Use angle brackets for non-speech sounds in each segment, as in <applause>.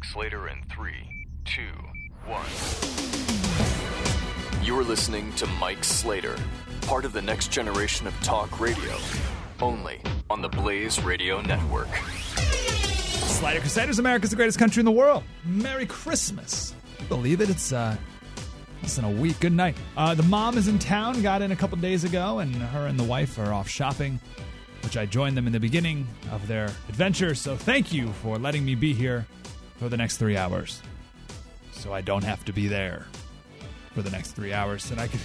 Mike Slater in three, two, one. You're listening to Mike Slater, part of the next generation of talk radio, only on the Blaze Radio Network. Slater Crusaders, America's the greatest country in the world. Merry Christmas. Believe it? It's uh less than a week. Good night. Uh, the mom is in town, got in a couple days ago, and her and the wife are off shopping, which I joined them in the beginning of their adventure. So thank you for letting me be here for the next three hours. So I don't have to be there for the next three hours. And I can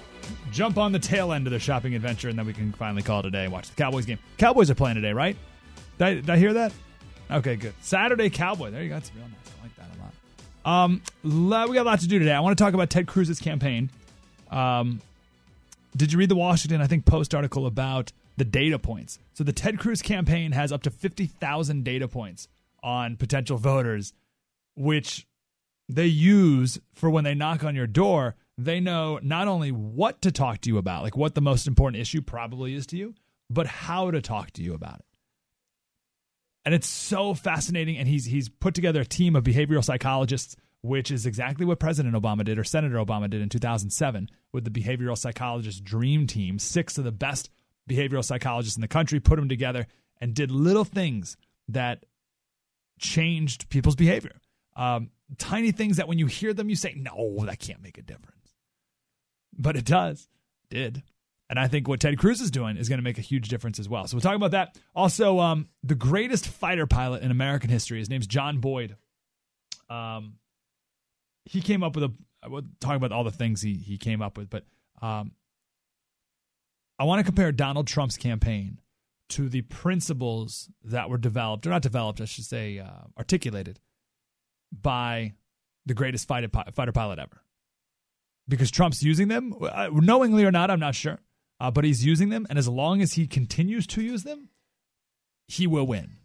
<laughs> jump on the tail end of the shopping adventure, and then we can finally call it a day and watch the Cowboys game. Cowboys are playing today, right? Did I, did I hear that? Okay, good. Saturday Cowboy. There you go. That's real nice. I like that a lot. Um, we got a lot to do today. I want to talk about Ted Cruz's campaign. Um, did you read the Washington, I think, Post article about the data points? So the Ted Cruz campaign has up to 50,000 data points on potential voters, which they use for when they knock on your door. They know not only what to talk to you about, like what the most important issue probably is to you, but how to talk to you about it and it's so fascinating. And he's he's put together a team of behavioral psychologists, which is exactly what President Obama did or Senator Obama did in 2007 with the behavioral psychologist dream team. Six of the best behavioral psychologists in the country put them together and did little things that changed people's behavior. Um, tiny things that when you hear them, you say, "No, that can't make a difference," but it does. Did and I think what Ted Cruz is doing is going to make a huge difference as well. So we'll talk about that. Also, um, the greatest fighter pilot in American history. His name's John Boyd. Um, he came up with a. We'll talk about all the things he he came up with, but um, I want to compare Donald Trump's campaign to the principles that were developed, or not developed, I should say, uh, articulated by the greatest fighter fighter pilot ever. Because Trump's using them, uh, knowingly or not, I'm not sure uh, but he's using them. And as long as he continues to use them, he will win.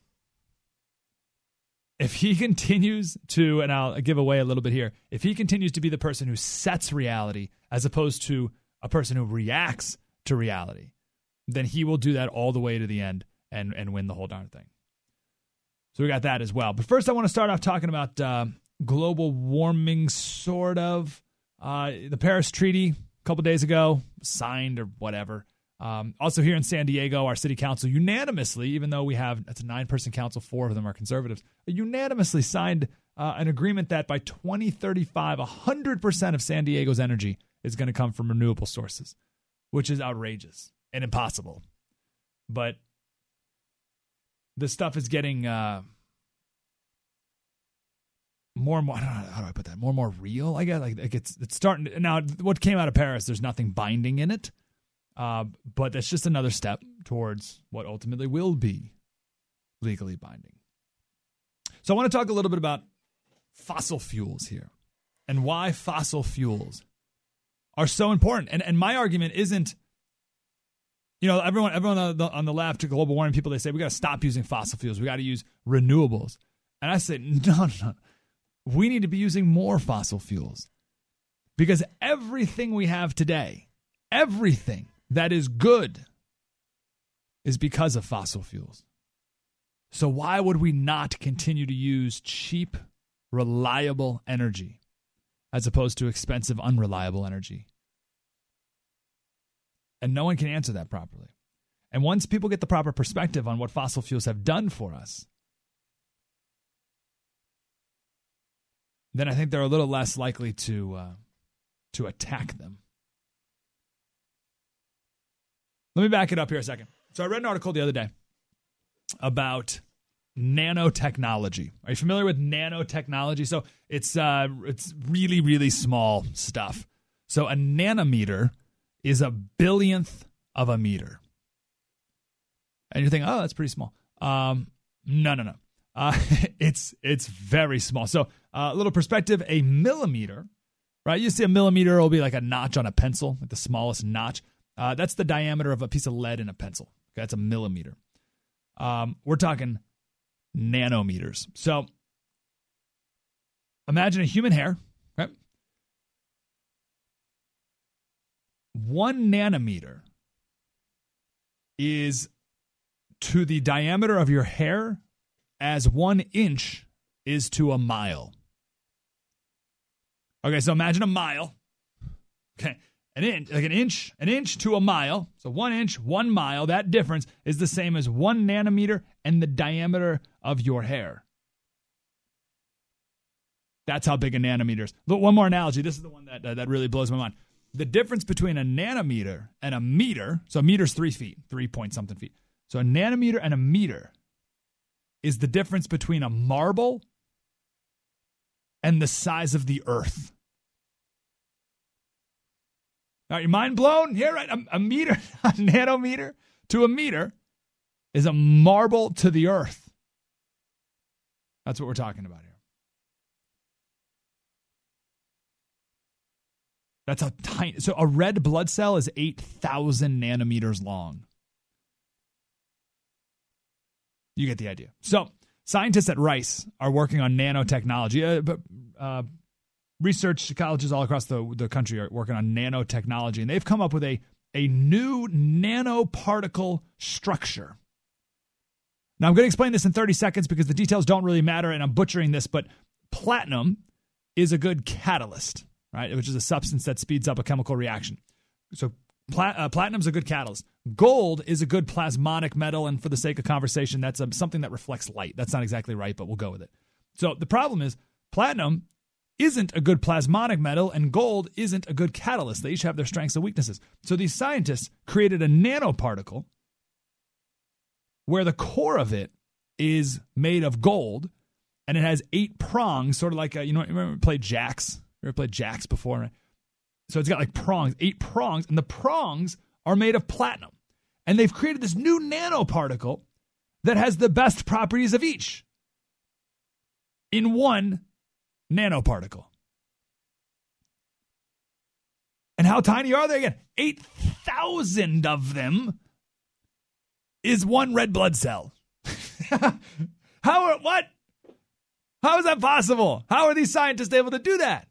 If he <laughs> continues to, and I'll give away a little bit here, if he continues to be the person who sets reality as opposed to a person who reacts to reality, then he will do that all the way to the end and, and win the whole darn thing. So we got that as well. But first, I want to start off talking about uh, global warming, sort of. Uh, the Paris Treaty a couple days ago, signed or whatever. Um, also, here in San Diego, our city council unanimously, even though we have that's a nine person council, four of them are conservatives, unanimously signed uh, an agreement that by 2035, 100% of San Diego's energy is going to come from renewable sources, which is outrageous and impossible. But this stuff is getting uh, more and more. how do I put that? More and more real. I guess like, like it's it's starting to, now. What came out of Paris? There's nothing binding in it, uh, but that's just another step towards what ultimately will be legally binding. So I want to talk a little bit about fossil fuels here and why fossil fuels are so important. And and my argument isn't. You know, everyone, everyone on the, on the left, global warming people, they say we got to stop using fossil fuels. We got to use renewables. And I say, <laughs> no, no, no we need to be using more fossil fuels. Because everything we have today, everything that is good, is because of fossil fuels. So, why would we not continue to use cheap, reliable energy as opposed to expensive, unreliable energy? And no one can answer that properly. And once people get the proper perspective on what fossil fuels have done for us, then I think they're a little less likely to uh, to attack them. Let me back it up here a second. So I read an article the other day about nanotechnology. Are you familiar with nanotechnology? So it's uh, it's really really small stuff. So a nanometer is a billionth of a meter. And you're thinking, oh, that's pretty small. Um, no, no, no. Uh, <laughs> it's it's very small. So uh, a little perspective: a millimeter, right? You see a millimeter will be like a notch on a pencil, like the smallest notch. Uh, that's the diameter of a piece of lead in a pencil. Okay, that's a millimeter. Um, we're talking nanometers. So imagine a human hair, right? One nanometer is to the diameter of your hair as one inch is to a mile. Okay, so imagine a mile. Okay, an inch, like an inch, an inch to a mile. So one inch, one mile. That difference is the same as one nanometer and the diameter of your hair. That's how big a nanometer is. Look, one more analogy. This is the one that uh, that really blows my mind. The difference between a nanometer and a meter. So a meter's three feet, three point something feet. So a nanometer and a meter is the difference between a marble and the size of the earth. Are you mind blown? Yeah, right. A, a meter, <laughs> a nanometer to a meter is a marble to the earth. That's what we're talking about here. That's a tiny. So a red blood cell is 8,000 nanometers long. You get the idea. So, scientists at Rice are working on nanotechnology. Uh, but uh, research colleges all across the, the country are working on nanotechnology, and they've come up with a, a new nanoparticle structure. Now, I'm going to explain this in 30 seconds because the details don't really matter, and I'm butchering this, but platinum is a good catalyst, right? Which is a substance that speeds up a chemical reaction. So, Plat- uh, platinum is a good catalyst. Gold is a good plasmonic metal, and for the sake of conversation, that's um, something that reflects light. That's not exactly right, but we'll go with it. So the problem is platinum isn't a good plasmonic metal, and gold isn't a good catalyst. They each have their strengths and weaknesses. So these scientists created a nanoparticle where the core of it is made of gold, and it has eight prongs, sort of like a, you know, remember played jacks? You ever played jacks before? So it's got like prongs, eight prongs, and the prongs are made of platinum. And they've created this new nanoparticle that has the best properties of each in one nanoparticle. And how tiny are they again? 8,000 of them is one red blood cell. <laughs> how are, what? How is that possible? How are these scientists able to do that?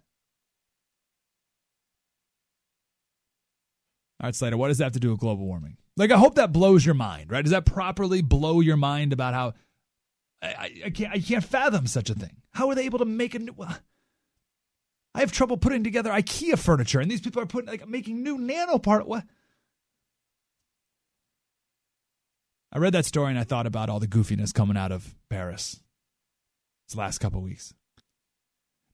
All right, Slater, what does that have to do with global warming? Like, I hope that blows your mind, right? Does that properly blow your mind about how I, I, can't, I can't fathom such a thing? How are they able to make a new. I have trouble putting together IKEA furniture, and these people are putting like making new nanopart. What? I read that story and I thought about all the goofiness coming out of Paris this last couple weeks.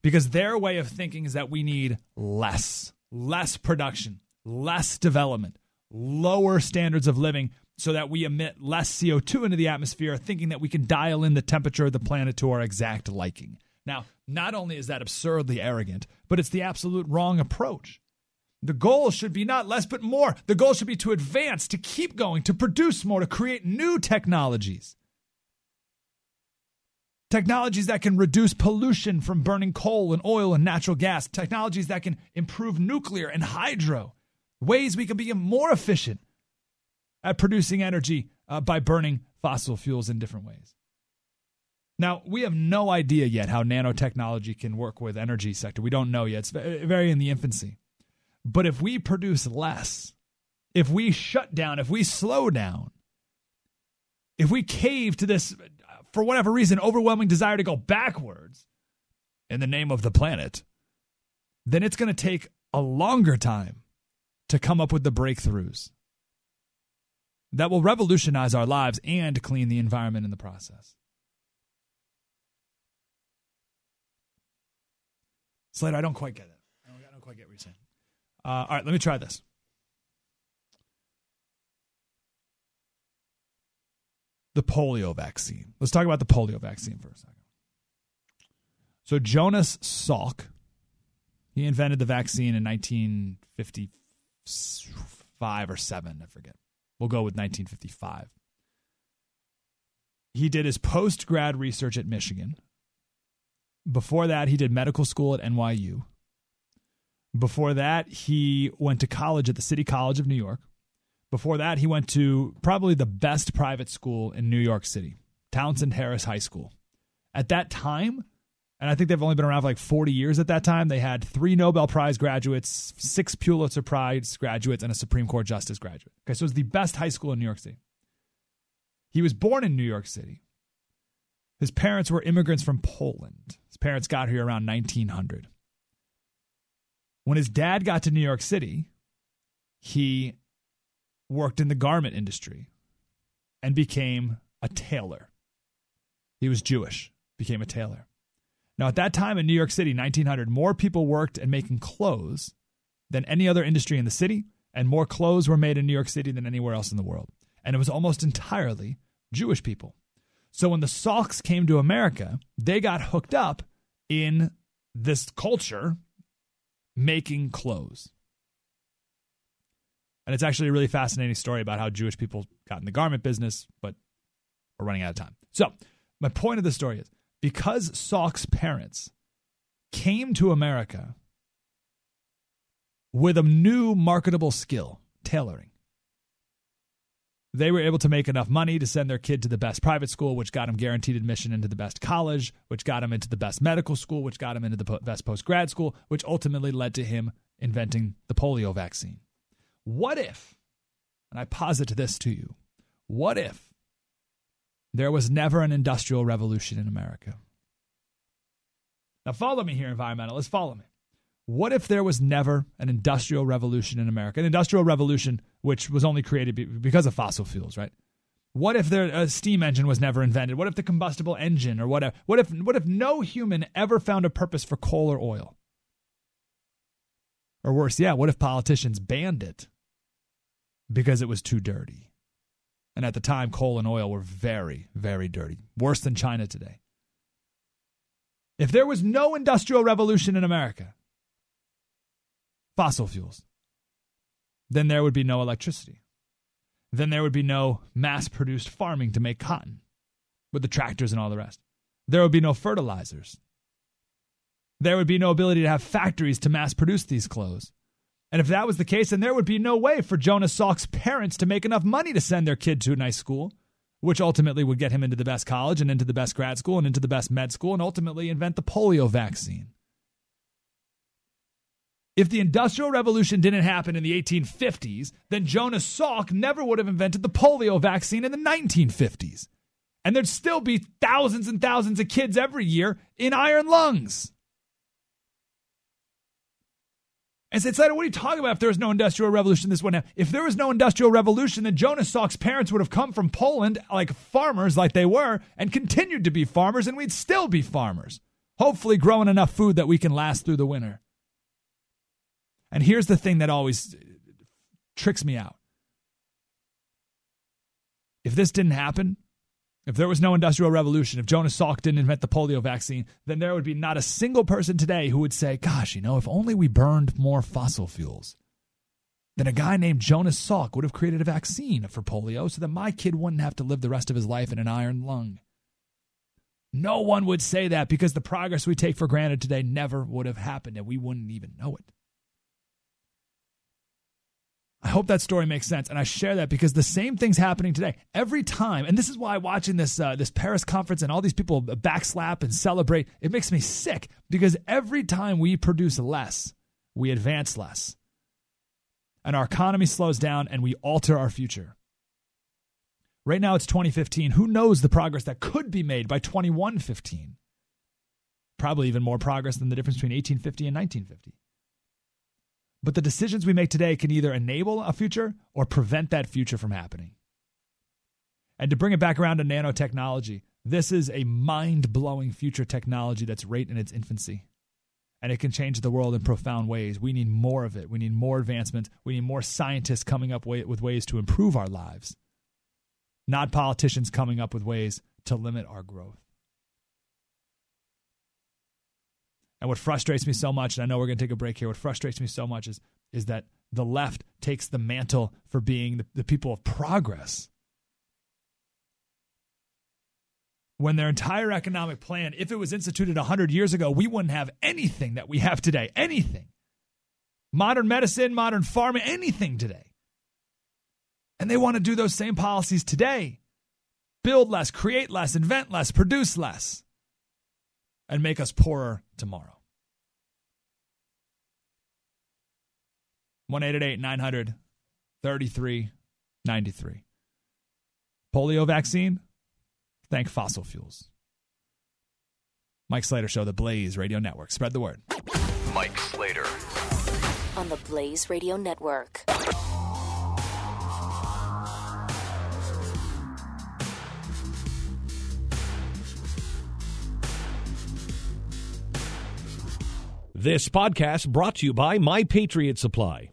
Because their way of thinking is that we need less, less production, less development, lower standards of living so that we emit less CO2 into the atmosphere, thinking that we can dial in the temperature of the planet to our exact liking. Now, not only is that absurdly arrogant, but it's the absolute wrong approach. The goal should be not less, but more. The goal should be to advance, to keep going, to produce more, to create new technologies. Technologies that can reduce pollution from burning coal and oil and natural gas. Technologies that can improve nuclear and hydro ways we can be more efficient at producing energy uh, by burning fossil fuels in different ways. Now, we have no idea yet how nanotechnology can work with energy sector. We don't know yet. It's very in the infancy. But if we produce less, if we shut down, if we slow down, if we cave to this, for whatever reason, overwhelming desire to go backwards in the name of the planet, then it's going to take a longer time to come up with the breakthroughs that will revolutionize our lives and clean the environment in the process. Slater, I don't quite get it. I don't, I don't quite get what you're saying. Uh, all right, let me try this. The polio vaccine. Let's talk about the polio vaccine for a second. So, Jonas Salk, he invented the vaccine in 1950 five or seven, I forget. We'll go with 1955. he did his post grad research at Michigan. Before that, he did medical school at NYU. Before that, he went to college at the City College of New York. Before that, he went to probably the best private school in New York City, Townsend Harris High School. At that time, and I think they've only been around for like 40 years at that time, they had three Nobel Prize graduates, six Pulitzer Prize graduates, and a Supreme Court Justice graduate. Okay, so it was the best high school in New York City. He was born in New York City. His parents were immigrants from Poland. His parents got here around 1900. When his dad got to New York City, he worked in the garment industry and became a tailor. He was Jewish, became a tailor. Now, at that time in New York City, 1900, more people worked in making clothes than any other industry in the city, and more clothes were made in New York City than anywhere else in the world. And it was almost entirely Jewish people. So when the Salks came to America, they got hooked up in this culture making clothes. And it's actually a really fascinating story about how Jewish people got in the garment business, but we're running out of time. So, my point of the story is because Salk's parents came to America with a new marketable skill, tailoring, they were able to make enough money to send their kid to the best private school, which got him guaranteed admission into the best college, which got him into the best medical school, which got him into the best post grad school, which ultimately led to him inventing the polio vaccine. What if, and I posit this to you, what if there was never an industrial revolution in America? Now, follow me here, environmentalists, follow me. What if there was never an industrial revolution in America? An industrial revolution which was only created because of fossil fuels, right? What if there, a steam engine was never invented? What if the combustible engine or whatever? What if, what if no human ever found a purpose for coal or oil? Or worse, yeah, what if politicians banned it because it was too dirty? And at the time, coal and oil were very, very dirty, worse than China today. If there was no industrial revolution in America, fossil fuels, then there would be no electricity. Then there would be no mass produced farming to make cotton with the tractors and all the rest. There would be no fertilizers. There would be no ability to have factories to mass produce these clothes. And if that was the case, then there would be no way for Jonas Salk's parents to make enough money to send their kid to a nice school, which ultimately would get him into the best college and into the best grad school and into the best med school and ultimately invent the polio vaccine. If the Industrial Revolution didn't happen in the 1850s, then Jonas Salk never would have invented the polio vaccine in the 1950s. And there'd still be thousands and thousands of kids every year in iron lungs. And said, what are you talking about if there was no industrial revolution? This one, now. if there was no industrial revolution, then Jonas Salk's parents would have come from Poland like farmers, like they were, and continued to be farmers, and we'd still be farmers. Hopefully, growing enough food that we can last through the winter. And here's the thing that always uh, tricks me out. If this didn't happen, if there was no industrial revolution, if Jonas Salk didn't invent the polio vaccine, then there would be not a single person today who would say, gosh, you know, if only we burned more fossil fuels, then a guy named Jonas Salk would have created a vaccine for polio so that my kid wouldn't have to live the rest of his life in an iron lung. No one would say that because the progress we take for granted today never would have happened and we wouldn't even know it. I hope that story makes sense, and I share that because the same thing's happening today. Every time, and this is why watching this uh, this Paris conference and all these people backslap and celebrate, it makes me sick because every time we produce less, we advance less, and our economy slows down, and we alter our future. Right now, it's 2015. Who knows the progress that could be made by 2115? Probably even more progress than the difference between 1850 and 1950. But the decisions we make today can either enable a future or prevent that future from happening. And to bring it back around to nanotechnology, this is a mind blowing future technology that's right in its infancy. And it can change the world in profound ways. We need more of it. We need more advancement. We need more scientists coming up with ways to improve our lives, not politicians coming up with ways to limit our growth. And what frustrates me so much, and I know we're going to take a break here, what frustrates me so much is, is that the left takes the mantle for being the, the people of progress. when their entire economic plan, if it was instituted 100 years ago, we wouldn't have anything that we have today. Anything. Modern medicine, modern farming, anything today. And they want to do those same policies today build less, create less, invent less, produce less, and make us poorer tomorrow. 1 900 3393. Polio vaccine? Thank fossil fuels. Mike Slater Show, the Blaze Radio Network. Spread the word. Mike Slater. On the Blaze Radio Network. This podcast brought to you by My Patriot Supply.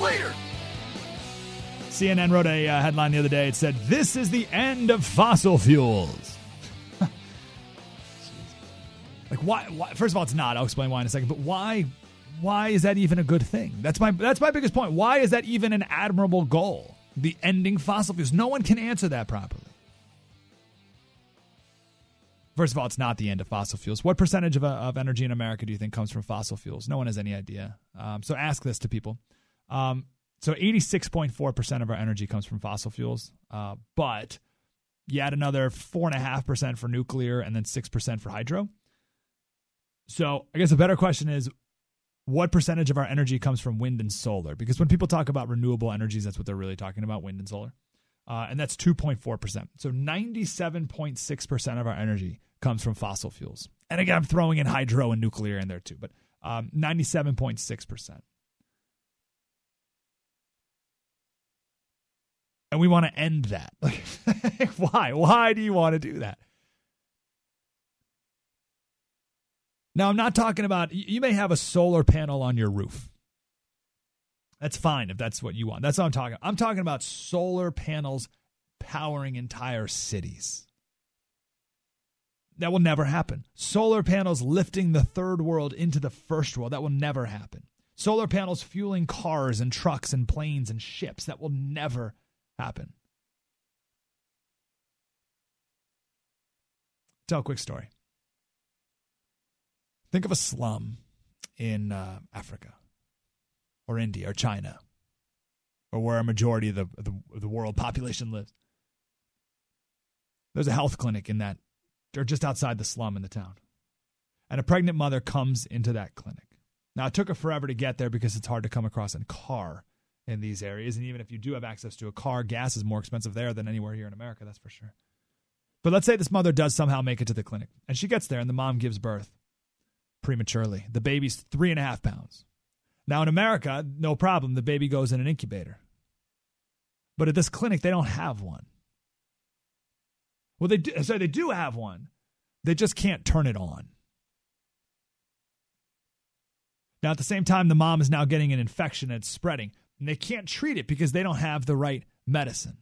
Slater. CNN wrote a uh, headline the other day. It said, This is the end of fossil fuels. <laughs> like, why, why? First of all, it's not. I'll explain why in a second. But why? Why is that even a good thing? That's my that's my biggest point. Why is that even an admirable goal? The ending fossil fuels. No one can answer that properly. First of all, it's not the end of fossil fuels. What percentage of, uh, of energy in America do you think comes from fossil fuels? No one has any idea. Um, so ask this to people. Um, so 86.4% of our energy comes from fossil fuels, uh, but you add another 4.5% for nuclear and then 6% for hydro. So I guess a better question is what percentage of our energy comes from wind and solar? Because when people talk about renewable energies, that's what they're really talking about wind and solar. Uh, and that's 2.4%. So 97.6% of our energy comes from fossil fuels. And again, I'm throwing in hydro and nuclear in there too, but um, 97.6%. and we want to end that. Like, <laughs> why? Why do you want to do that? Now, I'm not talking about you may have a solar panel on your roof. That's fine if that's what you want. That's what I'm talking. about. I'm talking about solar panels powering entire cities. That will never happen. Solar panels lifting the third world into the first world. That will never happen. Solar panels fueling cars and trucks and planes and ships. That will never happen. Tell a quick story. Think of a slum in uh, Africa or India or China or where a majority of the, the, the world <laughs> population lives. There's a health clinic in that, or just outside the slum in the town. And a pregnant mother comes into that clinic. Now, it took her forever to get there because it's hard to come across a car in these areas. And even if you do have access to a car, gas is more expensive there than anywhere here in America, that's for sure. But let's say this mother does somehow make it to the clinic and she gets there and the mom gives birth prematurely. The baby's three and a half pounds. Now in America, no problem. The baby goes in an incubator. But at this clinic, they don't have one. Well, they do, so they do have one. They just can't turn it on. Now, at the same time, the mom is now getting an infection and it's spreading and they can't treat it because they don't have the right medicine.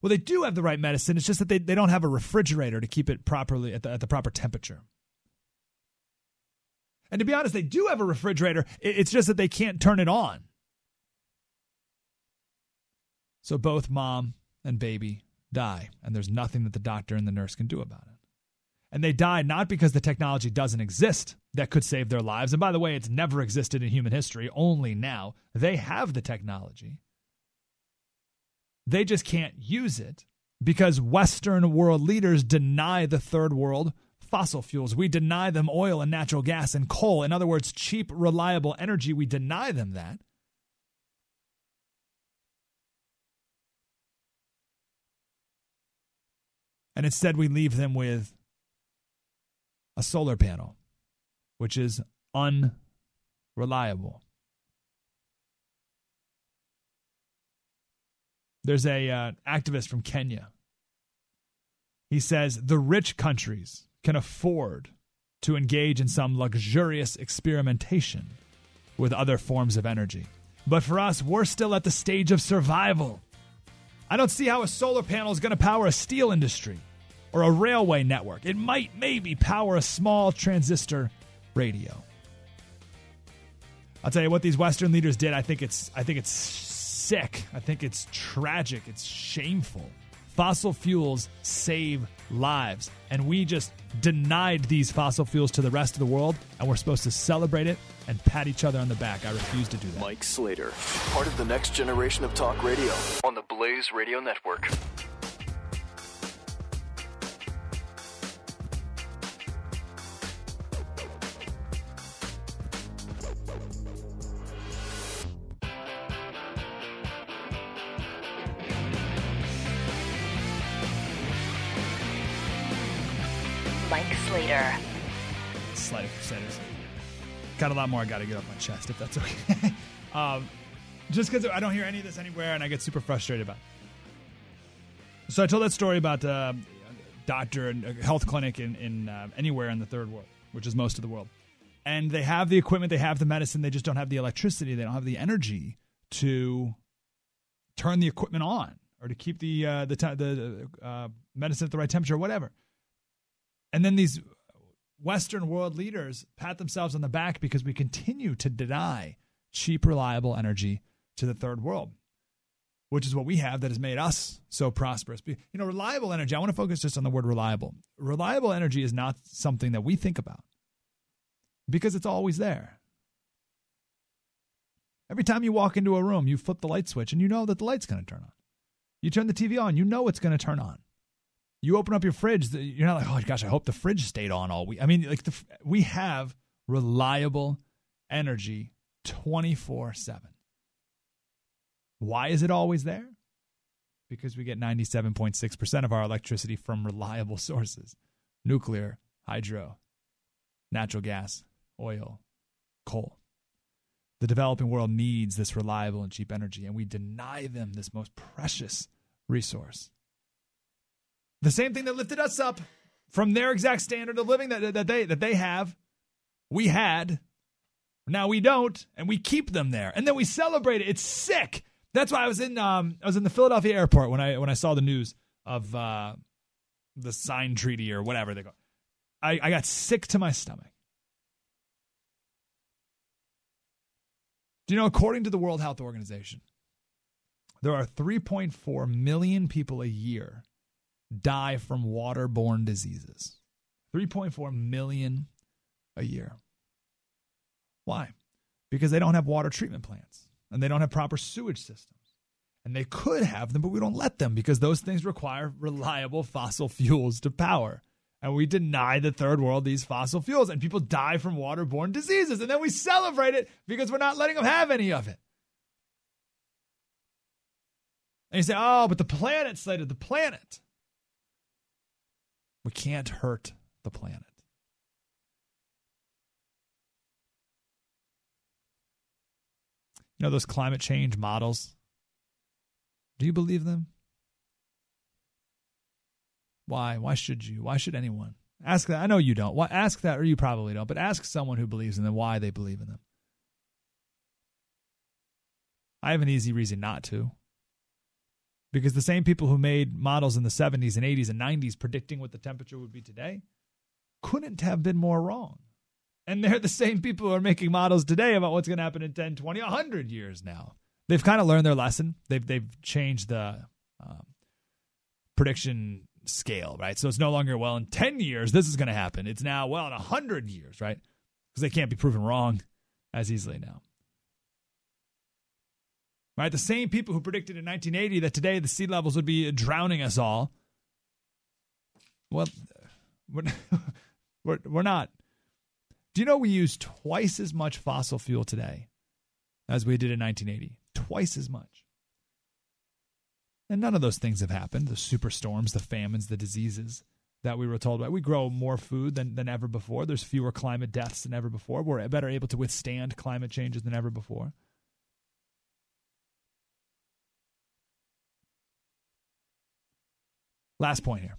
Well, they do have the right medicine. It's just that they, they don't have a refrigerator to keep it properly at the, at the proper temperature. And to be honest, they do have a refrigerator. It's just that they can't turn it on. So both mom and baby die, and there's nothing that the doctor and the nurse can do about it. And they die not because the technology doesn't exist that could save their lives. And by the way, it's never existed in human history, only now. They have the technology. They just can't use it because Western world leaders deny the third world fossil fuels. We deny them oil and natural gas and coal. In other words, cheap, reliable energy. We deny them that. And instead, we leave them with a solar panel, which is unreliable. There's a uh, activist from Kenya He says the rich countries can afford to engage in some luxurious experimentation with other forms of energy. But for us, we're still at the stage of survival. I don't see how a solar panel is going to power a steel industry or a railway network. It might maybe power a small transistor radio. I'll tell you what these Western leaders did. I think it's I think it's sick. I think it's tragic. It's shameful. Fossil fuels save lives, and we just denied these fossil fuels to the rest of the world, and we're supposed to celebrate it and pat each other on the back. I refuse to do that. Mike Slater, part of the next generation of talk radio on the Blaze Radio Network. Mike Slater. Slight Crusaders. Got a lot more I got to get off my chest, if that's okay. <laughs> um, just because I don't hear any of this anywhere, and I get super frustrated about. it. So I told that story about uh, doctor and a health clinic in, in uh, anywhere in the third world, which is most of the world, and they have the equipment, they have the medicine, they just don't have the electricity, they don't have the energy to turn the equipment on or to keep the uh, the the uh, medicine at the right temperature, or whatever. And then these Western world leaders pat themselves on the back because we continue to deny cheap, reliable energy to the third world, which is what we have that has made us so prosperous. You know, reliable energy, I want to focus just on the word reliable. Reliable energy is not something that we think about because it's always there. Every time you walk into a room, you flip the light switch and you know that the light's going to turn on. You turn the TV on, you know it's going to turn on you open up your fridge you're not like oh gosh i hope the fridge stayed on all week. I mean like the, we have reliable energy 24-7 why is it always there? Because we get 97.6% of our electricity from reliable <laughs> sources nuclear hydro natural gas oil coal. The developing world needs this reliable and cheap energy and we deny them this most precious resource the same thing that lifted us up from their exact standard of living that, that they that they have, we had. Now we don't, and we keep them there, and then we celebrate it. It's sick. That's why I was in um I was in the Philadelphia airport when I when I saw the news of uh, the sign treaty or whatever they go. I, I got sick to my stomach. Do you know, according to the World Health Organization, there are 3.4 million people a year die from waterborne diseases. 3.4 million a year. Why? Because they don't have water treatment plants and they don't have proper sewage systems. And they could have them, but we don't let them because those things require reliable fossil fuels to power. And we deny the third world these fossil fuels, and people die from waterborne diseases. And then we celebrate it because we're not letting them have any of it. And you say, oh, but the planet, Slater, the planet. We can't hurt the planet. You know those climate change models? Do you believe them? Why? Why should you? Why should anyone? Ask that. I know you don't. Why, ask that, or you probably don't, but ask someone who believes in them why they believe in them. I have an easy reason not to because the same people who made models in the 70s and 80s and 90s predicting what the temperature would be today couldn't have been more wrong. And they're the same people who are making models today about what's going to happen in 10, 20, 100 years now. They've kind of learned their lesson. They've they've changed the um, prediction scale, right? So it's no longer well in 10 years this is going to happen. It's now well in 100 years, right? Because they can't be proven wrong as easily now. Right? The same people who predicted in 1980 that today the sea levels would be drowning us all. Well, <laughs> we're, we're, we're not. Do you know we use twice as much fossil fuel today as we did in 1980? Twice as much. And none of those things have happened the superstorms, the famines, the diseases that we were told about. We grow more food than, than ever before. There's fewer climate deaths than ever before. We're better able to withstand climate changes than ever before. Last point here.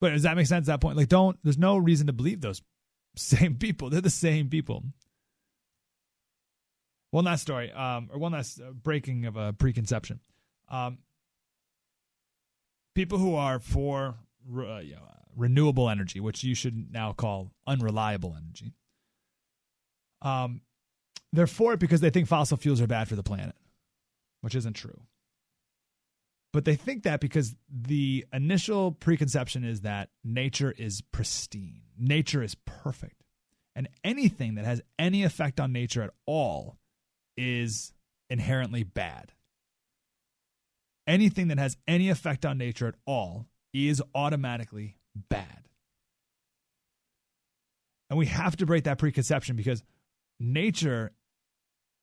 But does that make sense at that point? Like, don't, there's no reason to believe those <laughs> same people. They're the same people. One last story, um, or one last uh, breaking of a preconception. Um, people who are for uh, you know, renewable energy, which you should now call unreliable energy, um, they're for it because they think fossil fuels are bad for the planet, which isn't true. But they think that because the initial preconception is that nature is pristine, nature is perfect. And anything that has any effect on nature at all is inherently bad. Anything that has any effect on nature at all is automatically bad. And we have to break that preconception because nature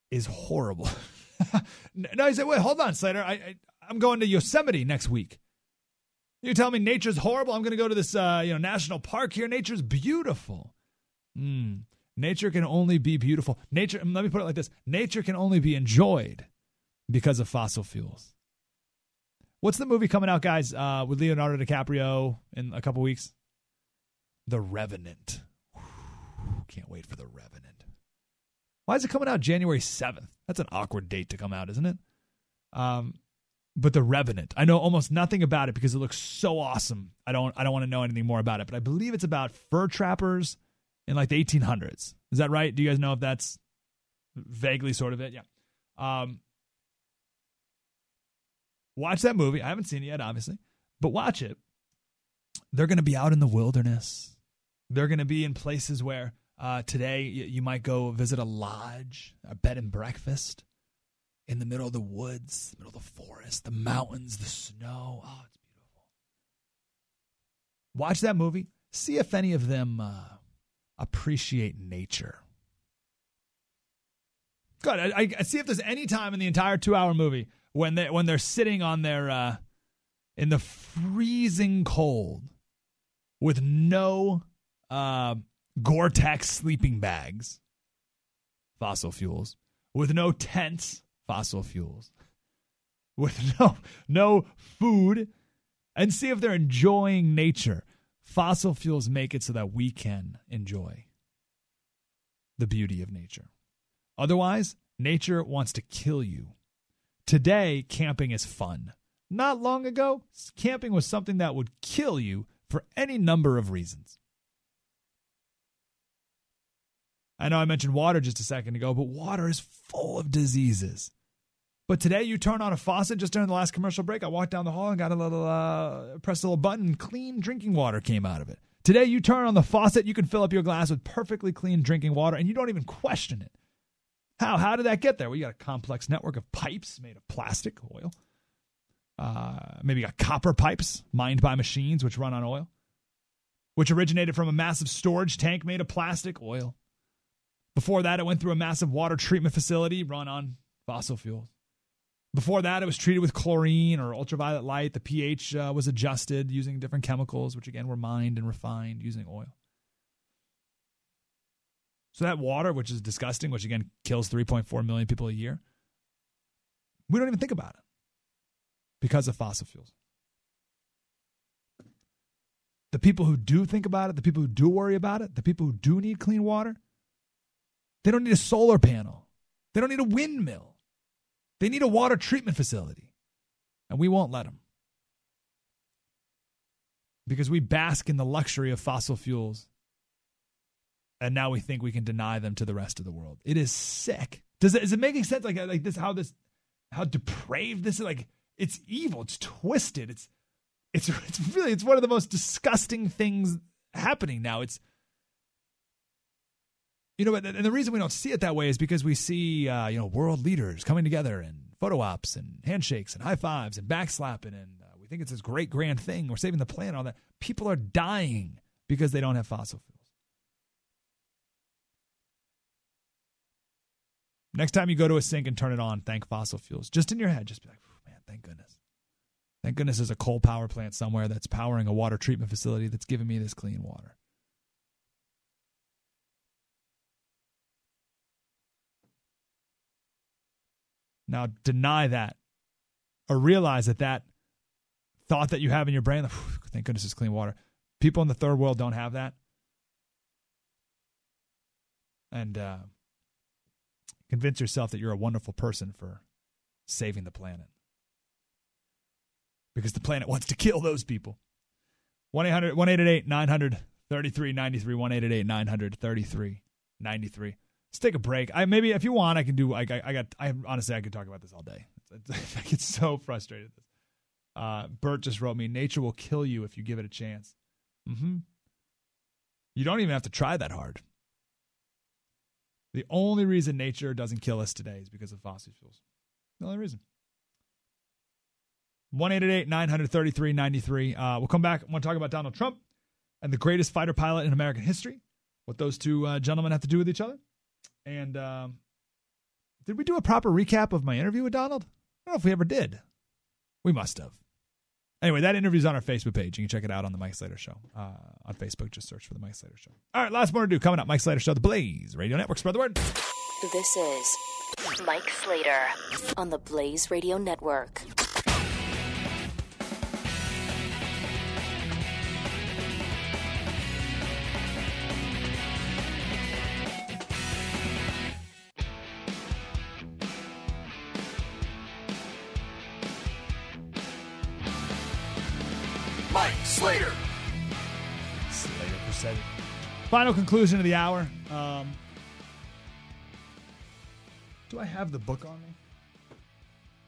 is horrible. <laughs> no, I said, wait, hold on, Slater. I, I, I'm going to Yosemite next week. You tell me nature's horrible. I'm going to go to this, uh, you know, national park here. Nature's beautiful. Mm. Nature can only be beautiful. Nature. Let me put it like this: Nature can only be enjoyed because of fossil fuels. What's the movie coming out, guys? Uh, with Leonardo DiCaprio in a couple weeks. The Revenant. Whew, can't wait for the Revenant. Why is it coming out January seventh? That's an awkward date to come out, isn't it? Um, but the Revenant. I know almost nothing about it because it looks so awesome. I don't I don't want to know anything more about it, but I believe it's about fur trappers in like the 1800s. Is that right? Do you guys know if that's vaguely sort of it? Yeah. Um, watch that movie. I haven't seen it yet, obviously, but watch it. They're going to be out in the wilderness. They're going to be in places where uh, today you, you might go visit a lodge, a bed and breakfast in the middle of the woods, the middle of the forest, the mountains, the snow. Oh, it's beautiful. Watch that movie. See if any of them uh, appreciate nature. Good. I, I, see if there's any time in the entire two-hour movie when they when they're sitting on their uh, in the freezing cold with no uh, Gore-Tex sleeping bags, fossil fuels, with no tents fossil fuels <laughs> with no no food and see if they're enjoying nature. Fossil fuels make it so that we can enjoy the beauty of nature. Otherwise, nature wants to kill you. Today, camping is fun. Not long ago, camping was something that would kill you for any number of reasons. I know I mentioned water just a second ago, but water is full of diseases. But today, you turn on a faucet just during the last commercial break. I walked down the hall and got a little, uh, pressed a little button, and clean drinking water came out of it. Today, you turn on the faucet, you can fill up your glass with perfectly clean drinking water, and you don't even question it. How? How did that get there? Well, you got a complex network of pipes made of plastic, oil. Uh, maybe got copper pipes mined by machines which run on oil, which originated from a massive storage tank made of plastic, oil. Before that, it went through a massive water treatment facility run on fossil fuels. Before that, it was treated with chlorine or ultraviolet light. The pH uh, was adjusted using different chemicals, which again were mined and refined using oil. So that water, which is disgusting, which again kills 3.4 million people a year, we don't even think about it because of fossil fuels. The people who do think about it, the people who do worry about it, the people who do need clean water, they don't need a solar panel. They don't need a windmill. They need a water treatment facility, and we won't let them because we bask in the luxury of fossil fuels. And now we think we can deny them to the rest of the world. It is sick. Does it, is it making sense? Like, uh, like this, how this, how depraved this is? Like, it's evil. It's twisted. It's, it's, <laughs> it's really, it's one of the most disgusting things happening now. It's, you know, and the reason we don't see it that way is because we see, uh, you know, world leaders coming together and photo ops and handshakes and high fives and backslapping, and uh, we think it's this great grand thing. We're saving the planet. All that people are dying because they don't have fossil fuels. Next time you go to a sink and turn it on, thank fossil fuels. Just in your head, just be like, man, thank goodness. Thank goodness there's a coal power plant somewhere that's powering a water treatment facility that's giving me this clean water. Now deny that or realize that that thought that you have in your brain, <sighs> thank goodness it's clean water, People in the third world don't have that. And uh, convince yourself that you're a wonderful person for saving the planet. Because the planet wants to kill those people. 1 800 1 900 3393 1 900 3393. Let's take a break. I maybe if you want, I can do. I, I, I got. I honestly, I could talk about this all day. <laughs> I get so frustrated. Uh, Bert just wrote me, "Nature will kill you if you give it a chance." Mm-hmm. You don't even have to try that hard. The only reason nature doesn't kill us today is because of fossil fuels. The only reason. 1 933 93. Uh, we'll come back. I want to talk about Donald Trump and the greatest fighter pilot in American history, what those two uh, gentlemen have to do with each other. And um, did we do a proper recap of my interview with Donald? I don't know if we ever did. We must have. Anyway, that interview's on our Facebook page. You can check it out on the Mike Slater Show uh, on Facebook. Just search for the Mike Slater Show. All right, lots more to do coming up. Mike Slater Show, the Blaze Radio Network. Spread the word. This is Mike Slater on the Blaze Radio Network. Slater. Slater percent. Final conclusion of the hour. Um, do I have the book on me?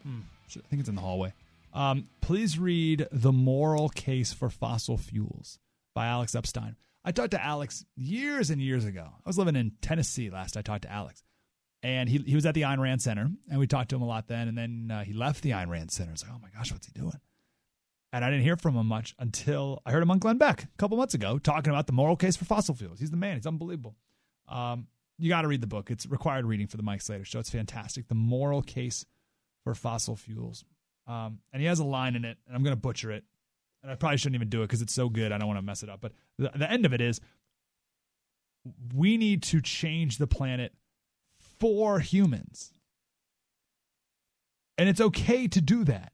Hmm. I think it's in the hallway. Um, please read The Moral Case for Fossil Fuels by Alex Epstein. I talked to Alex years and years ago. I was living in Tennessee last I talked to Alex. And he, he was at the Ayn Rand Center, and we talked to him a lot then. And then uh, he left the Ayn Rand Center. I was like, oh my gosh, what's he doing? And I didn't hear from him much until I heard him on Glenn Beck a couple months ago talking about the moral case for fossil fuels. He's the man. He's unbelievable. Um, you got to read the book. It's required reading for the Mike Slater Show. It's fantastic. The moral case for fossil fuels. Um, and he has a line in it, and I'm going to butcher it. And I probably shouldn't even do it because it's so good. I don't want to mess it up. But the, the end of it is we need to change the planet for humans. And it's okay to do that.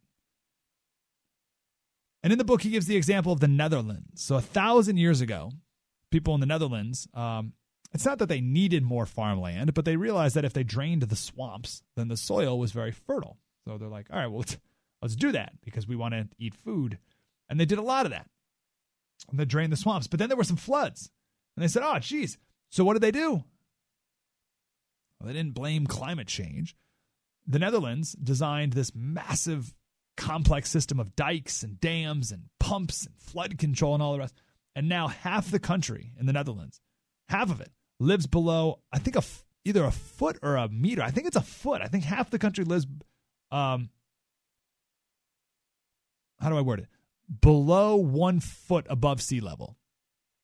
And in the book, he gives the example of the Netherlands. So, a thousand years ago, people in the Netherlands, um, it's not that they needed more farmland, but they realized that if they drained the swamps, then the soil was very fertile. So they're like, all right, well, let's, <laughs> let's do that because we want to eat food. And they did a lot of that. And they drained the swamps. But then there were some floods. And they said, oh, geez. So what did they do? Well, they didn't blame climate change. The Netherlands designed this massive, complex system of dikes and dams and pumps and flood control and all the rest. And now half the country in the Netherlands, half of it, lives below, I think, a, either a foot or a meter. I think it's a foot. I think half the country lives, um, how do I word it? Below one foot above sea level.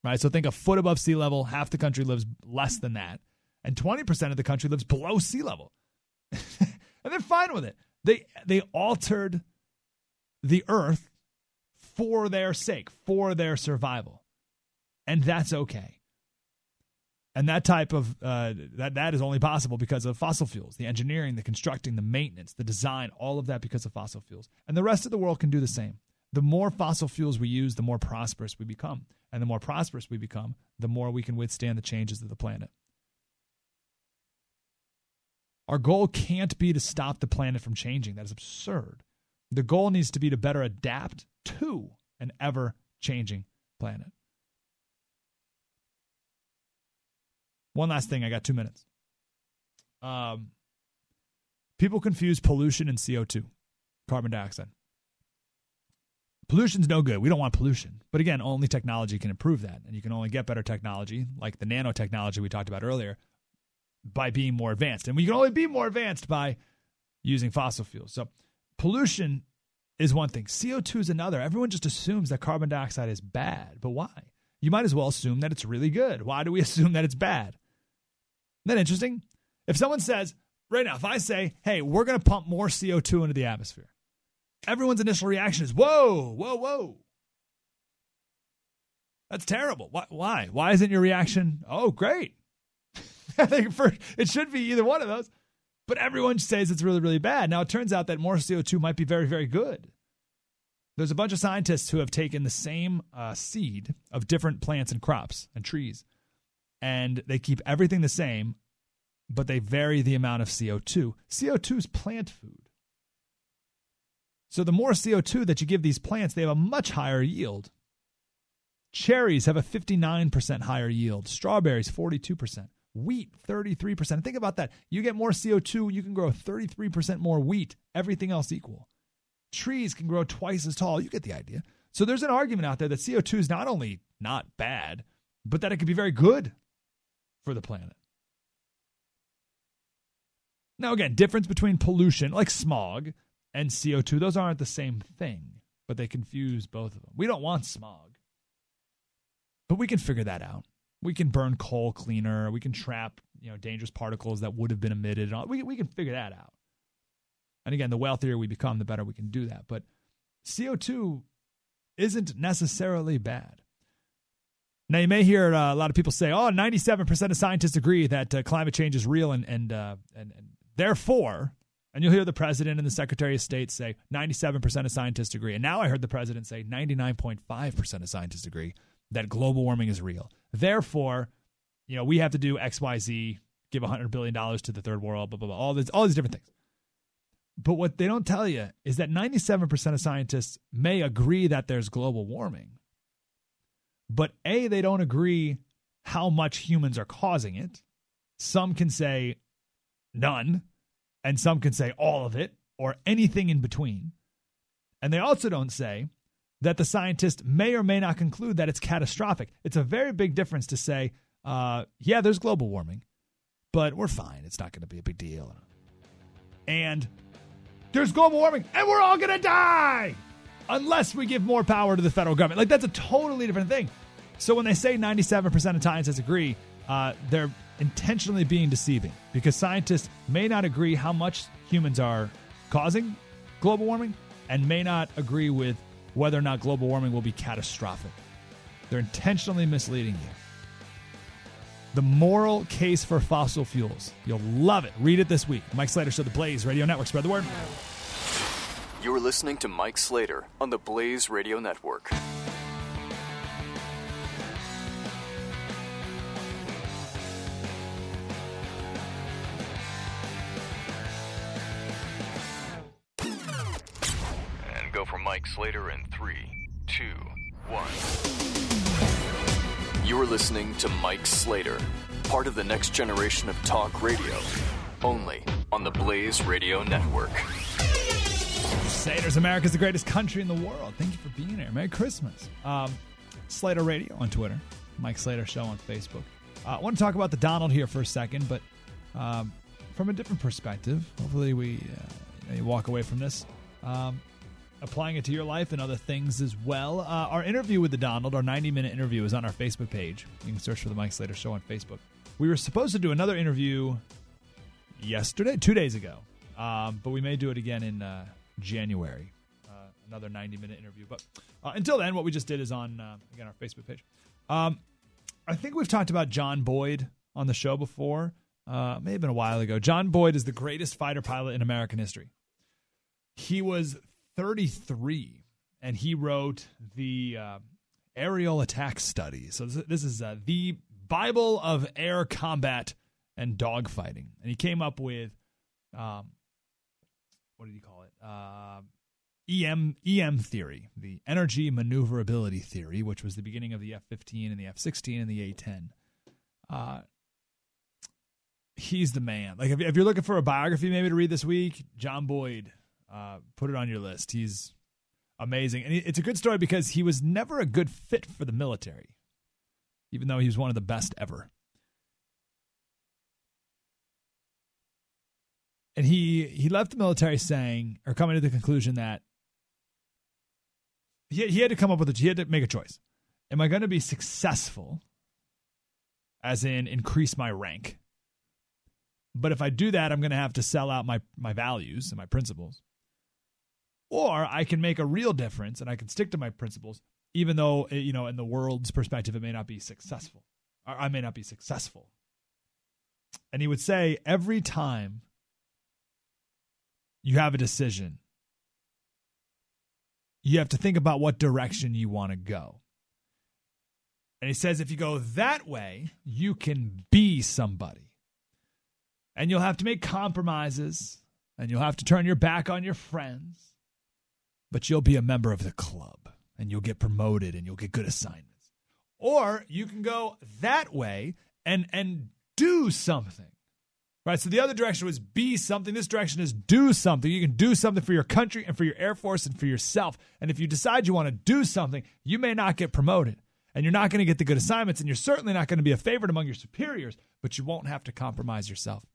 Right? So think a foot above sea level, half the country lives less than that and 20% of the country lives below sea level. <laughs> and they're fine with it. They they altered the earth for their sake, for their survival. And that's okay. And that type of uh, that that is only possible because of fossil fuels, the engineering, the constructing, the maintenance, the design, all of that because of fossil fuels. And the rest of the world can do the same. The more fossil fuels we use, the more prosperous we become. And the more prosperous we become, the more we can withstand the changes of the planet. Our goal can't be to stop the planet from changing. That is absurd. The goal needs to be to better adapt to an ever changing planet. One last thing, I got two minutes. Um, people confuse pollution and CO2, carbon dioxide. Pollution's no good. We don't want pollution. But again, only technology can improve that. And you can only get better technology, like the nanotechnology we talked about earlier, by being more advanced. And we can only be more advanced by using fossil fuels. So pollution is one thing. CO2 is another. Everyone just assumes that carbon dioxide is bad. But why? You might as well assume that it's really good. Why do we <laughs> assume that it's bad? Isn't that interesting? If someone says, right now, if I say, hey, we're going to pump more CO2 into the atmosphere, everyone's initial reaction is, whoa, whoa, whoa. That's terrible. Why? Why, why isn't your reaction, oh, great? <laughs> I think for, it should be either one of those. But everyone says it's really, really bad. Now, it turns out that more CO2 might be very, very good. There's a bunch of scientists who have taken the same uh, seed of different plants and crops and trees, and they keep everything the same, but they vary the amount of CO2. CO2 is plant food. So the more CO2 that you give these plants, they have a much higher yield. Cherries have a 59% higher yield, strawberries 42%, wheat 33%. Think about that. You get more CO2, you can grow 33% more wheat, everything else equal. Trees can grow twice as tall. You get the idea. So there's an argument out there that CO2 is not only not bad, but that it could be very good for the planet. Now, again, difference between pollution, like smog, and CO2, those aren't the same thing, but they confuse both of them. We don't want smog. But we can figure that out. We can burn coal cleaner. We can trap, you know, dangerous particles that would have been emitted. And all. We, we can figure that out. And again, the wealthier we become, the better we can do that. But CO2 isn't necessarily bad. Now, you may hear uh, a lot of people say, oh, 97% of scientists agree that uh, climate change is real, and, and, uh, and, and therefore, and you'll hear the president and the secretary of state say 97% of scientists agree. And now I heard the president say 99.5% of scientists agree that global warming is real. Therefore, you know, we have to do X, Y, Z, give $100 billion to the third world, blah, blah, blah, all, this, all these different things. But what they don't tell you is that 97% of scientists may agree that there's global warming. But A, they don't agree how much humans are causing it. Some can say none, and some can say all of it, or anything in between. And they also don't say that the scientist may or may not conclude that it's catastrophic. It's a very big difference to say, uh, yeah, there's global warming, but we're fine. It's not going to be a big deal. And there's global warming, and we're all going to die unless we give more power to the federal government. Like, that's a totally different thing. So when they say 97% of scientists agree, uh, they're intentionally being deceiving because scientists may not agree how much humans are causing global warming and may not agree with whether or not global warming will be catastrophic. They're intentionally misleading you. The moral case for fossil fuels. You'll love it. Read it this week. Mike Slater Show, The Blaze Radio Network. Spread the word. You're listening to Mike Slater on the Blaze Radio Network. For Mike Slater in three, two, one. You're listening to Mike Slater, part of the next generation of talk radio, only on the Blaze Radio Network. Slater's America's the greatest country in the world. Thank you for being here. Merry Christmas. Um, Slater Radio on Twitter, Mike Slater Show on Facebook. Uh, I want to talk about the Donald here for a second, but um, from a different perspective. Hopefully, we uh, you walk away from this um, applying it to your life and other things as well. Uh, our interview with the Donald, our 90 minute interview, is on our Facebook page. You can search for the Mike Slater Show on Facebook. We were supposed to do another interview yesterday, two days ago, um, but we may do it again in uh, January. Uh, another 90 minute interview. But uh, until then, what we just did is on, uh, again, our Facebook page. Um, I think we've talked about John Boyd on the show before. Uh, may have been a while ago. John Boyd is the greatest fighter pilot in American history. He was 33 and he wrote the uh, aerial attack study. So this, this is uh, the Bible of air combat and dogfighting. And he came up with, um, what did he call it? Uh, EM EM theory, the energy maneuverability theory, which was the beginning of the F-15 and the F-16 and the A-10. Uh, he's the man. Like if, if you're looking for a biography maybe to read this week, John Boyd, uh, put it on your list. He's amazing, and it's a good story because he was never a good fit for the military, even though he was one of the best ever. And he he left the military saying or coming to the conclusion that he he had to come up with a he had to make a choice. Am I going to be successful? As in increase my rank. But if I do that, I'm going to have to sell out my my values and my principles. Or I can make a real difference and I can stick to my principles, even though eh, you know in the world's perspective it may not be successful. Or I may not be successful. And he would say every time you have a decision you have to think about what direction you want to go. And he says if you go that way, you can be somebody. And you'll have to make compromises and you'll have to turn your back on your friends, but you'll be a member of the club and you'll get promoted and you'll get good assignments. Or you can go that way and and do something. Right? So the other direction was be something. This direction is do something. You can do something for your country and for your Air Force and for yourself. And if you decide you want to do something, you may not get promoted and you're not going to get the good assignments and you're certainly not going to be a favorite among your superiors, but you won't have to compromise yourself.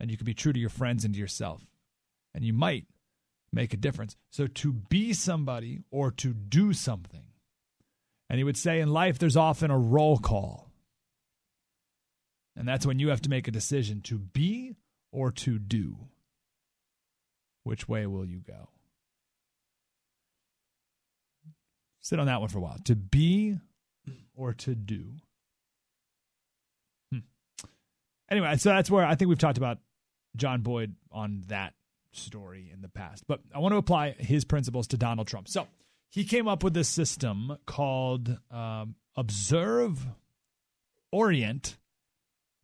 And you can be true to your friends and to yourself. And you might make a difference. So to be somebody or to do something. And he would say in life, there's often a roll call. And that's when you have to make a decision to be or to do. Which way will you go? Sit on that one for a while. To be or to do. Hmm. Anyway, so that's where I think we've talked about John Boyd on that story in the past. But I want to apply his principles to Donald Trump. So he came up with this system called um, Observe, Orient,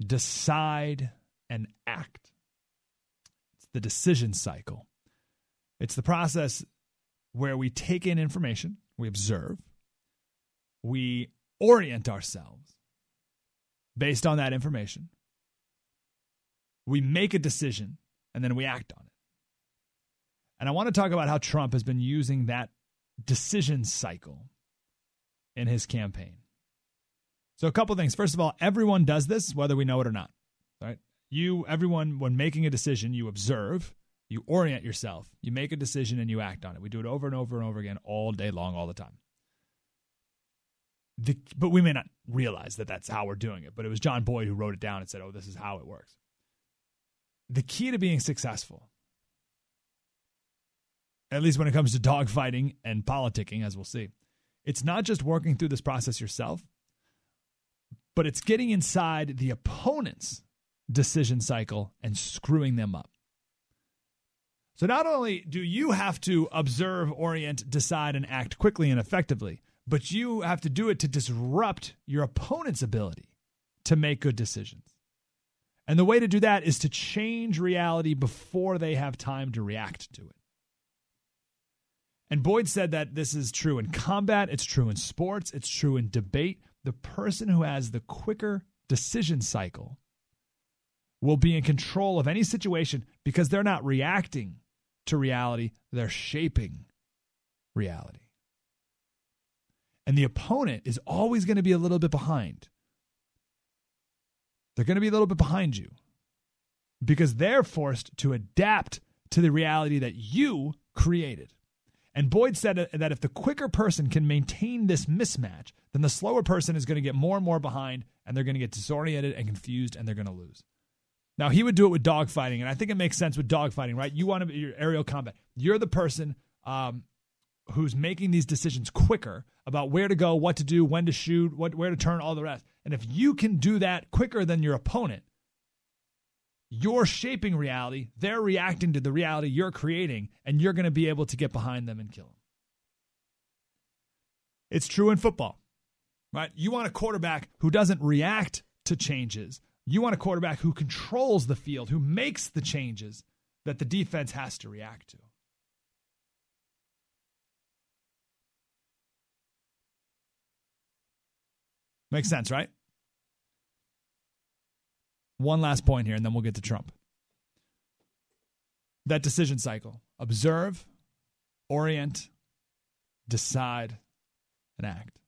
decide, and act. It's the decision cycle. It's the process where we take in information, we observe, we orient ourselves based on that information, we make a decision, and then we act on it. And I want to talk about how Trump has been using that decision cycle in his campaign. So a couple things. First of all, everyone does this whether we know it or not. Right? You everyone when making a decision, you observe, you orient yourself, you make a decision and you act on it. We do it over and over and over again all day long all the time. The, but we may not realize that that's how we're doing it. But it was John Boyd who wrote it down and said, "Oh, this is how it works." The key to being successful, at least when it comes to dogfighting and politicking, as we'll see, it's not just working through this process yourself, but it's getting inside the opponent's decision cycle and screwing them up. So not only do you have to observe, orient, decide, and act quickly and effectively, but you have to do it to disrupt your opponent's ability to make good decisions. And the way to do that is to change reality before they have time to react to it. And Boyd said that this is true in combat, it's true in sports, it's true in debate, the person who has the quicker decision cycle will be in control of any situation because they're not reacting to reality, they're shaping reality. And the opponent is always going to be a little bit behind. They're going to be a little bit behind you because they're forced to adapt to the reality that you created. And Boyd said that if the quicker person can maintain this mismatch, then the slower person is going to get more and more behind and they're going to get disoriented and confused and they're going to lose. Now, he would do it with dogfighting, and I think it makes sense with dogfighting, right? You want to be your aerial combat. You're the person um, who's making these decisions quicker about where to go, what to do, when to shoot, what, where to turn, all the rest. And if you can do that quicker than your opponent, you're shaping reality, they're reacting to the reality you're creating, and you're going to be able to get behind them and kill them. It's true in football, right? You want a quarterback who doesn't react to changes. You want a quarterback who controls the field, who makes the changes that the defense has to react to. Makes sense, right? One last point here, and then we'll get to Trump. That decision cycle observe, orient, decide, and act.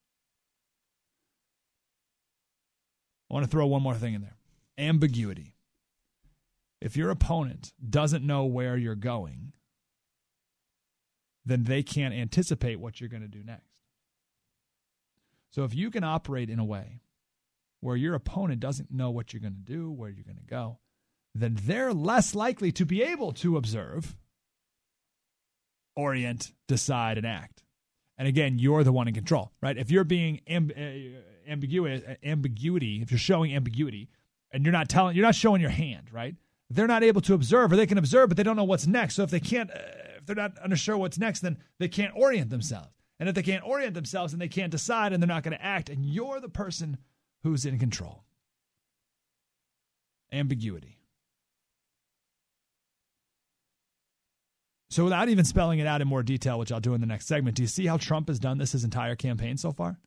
I want to throw one more thing in there ambiguity. If your opponent doesn't know where you're going, then they can't anticipate what you're going to do next. So if you can operate in a way where your opponent doesn't know what you're going to do, where you're going to go, then they're less likely to be able to observe, orient, decide, and act. And again, you're the one in control, right? If you're being amb- uh, ambiguous, uh, ambiguity, if you're showing ambiguity, and you're not telling, you're not showing your hand, right? They're not able to observe, or they can observe, but they don't know what's next. So if they can't uh, if they're not unsure what's next, then they can't orient themselves. And if they can't orient themselves, then they can't decide and they're not going to act. And you're the person who's in control. Ambiguity. So, without even spelling it out in more detail, which I'll do in the next segment, do you see how Trump has done this his entire campaign so far?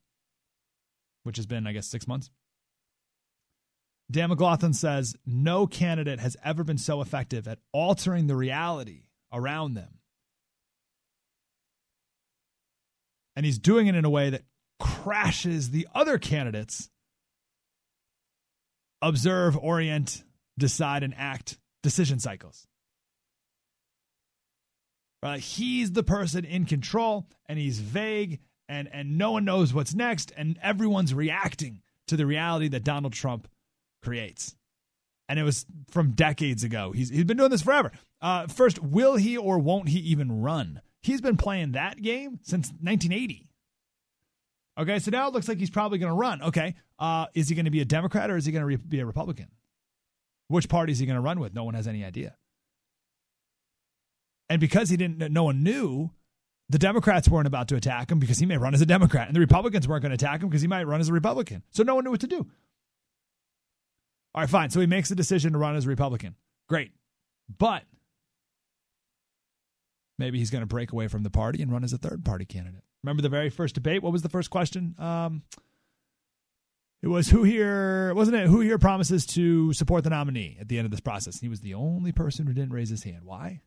Which has been, I guess, six months. Dan McLaughlin says no candidate has ever been so effective at altering the reality around them. And he's doing it in a way that crashes the other candidates observe, orient, decide, and act decision cycles. Uh, he's the person in control and he's vague and, and no one knows what's next and everyone's reacting to the reality that Donald Trump creates. And it was from decades ago. He's, he's been doing this forever. Uh, first, will he or won't he even run? He's been playing that game since 1980. Okay, so now it looks like he's probably going to run. Okay, uh, is he going to be a Democrat or is he going to re- be a Republican? Which party is he going to run with? No one has any idea. And because he didn't, no one knew, the Democrats weren't about to attack him because he may run as a Democrat, and the Republicans weren't going to attack him because he might run as a Republican. So no one knew what to do. All right, fine. So he makes the decision to run as a Republican. Great. But maybe he's going to break away from the party and run as a third party candidate. Remember the very first debate? What was the first question? Um, it was who here, wasn't it? Who here promises to support the nominee at the end of this process? He was the only person who didn't raise his hand. Why?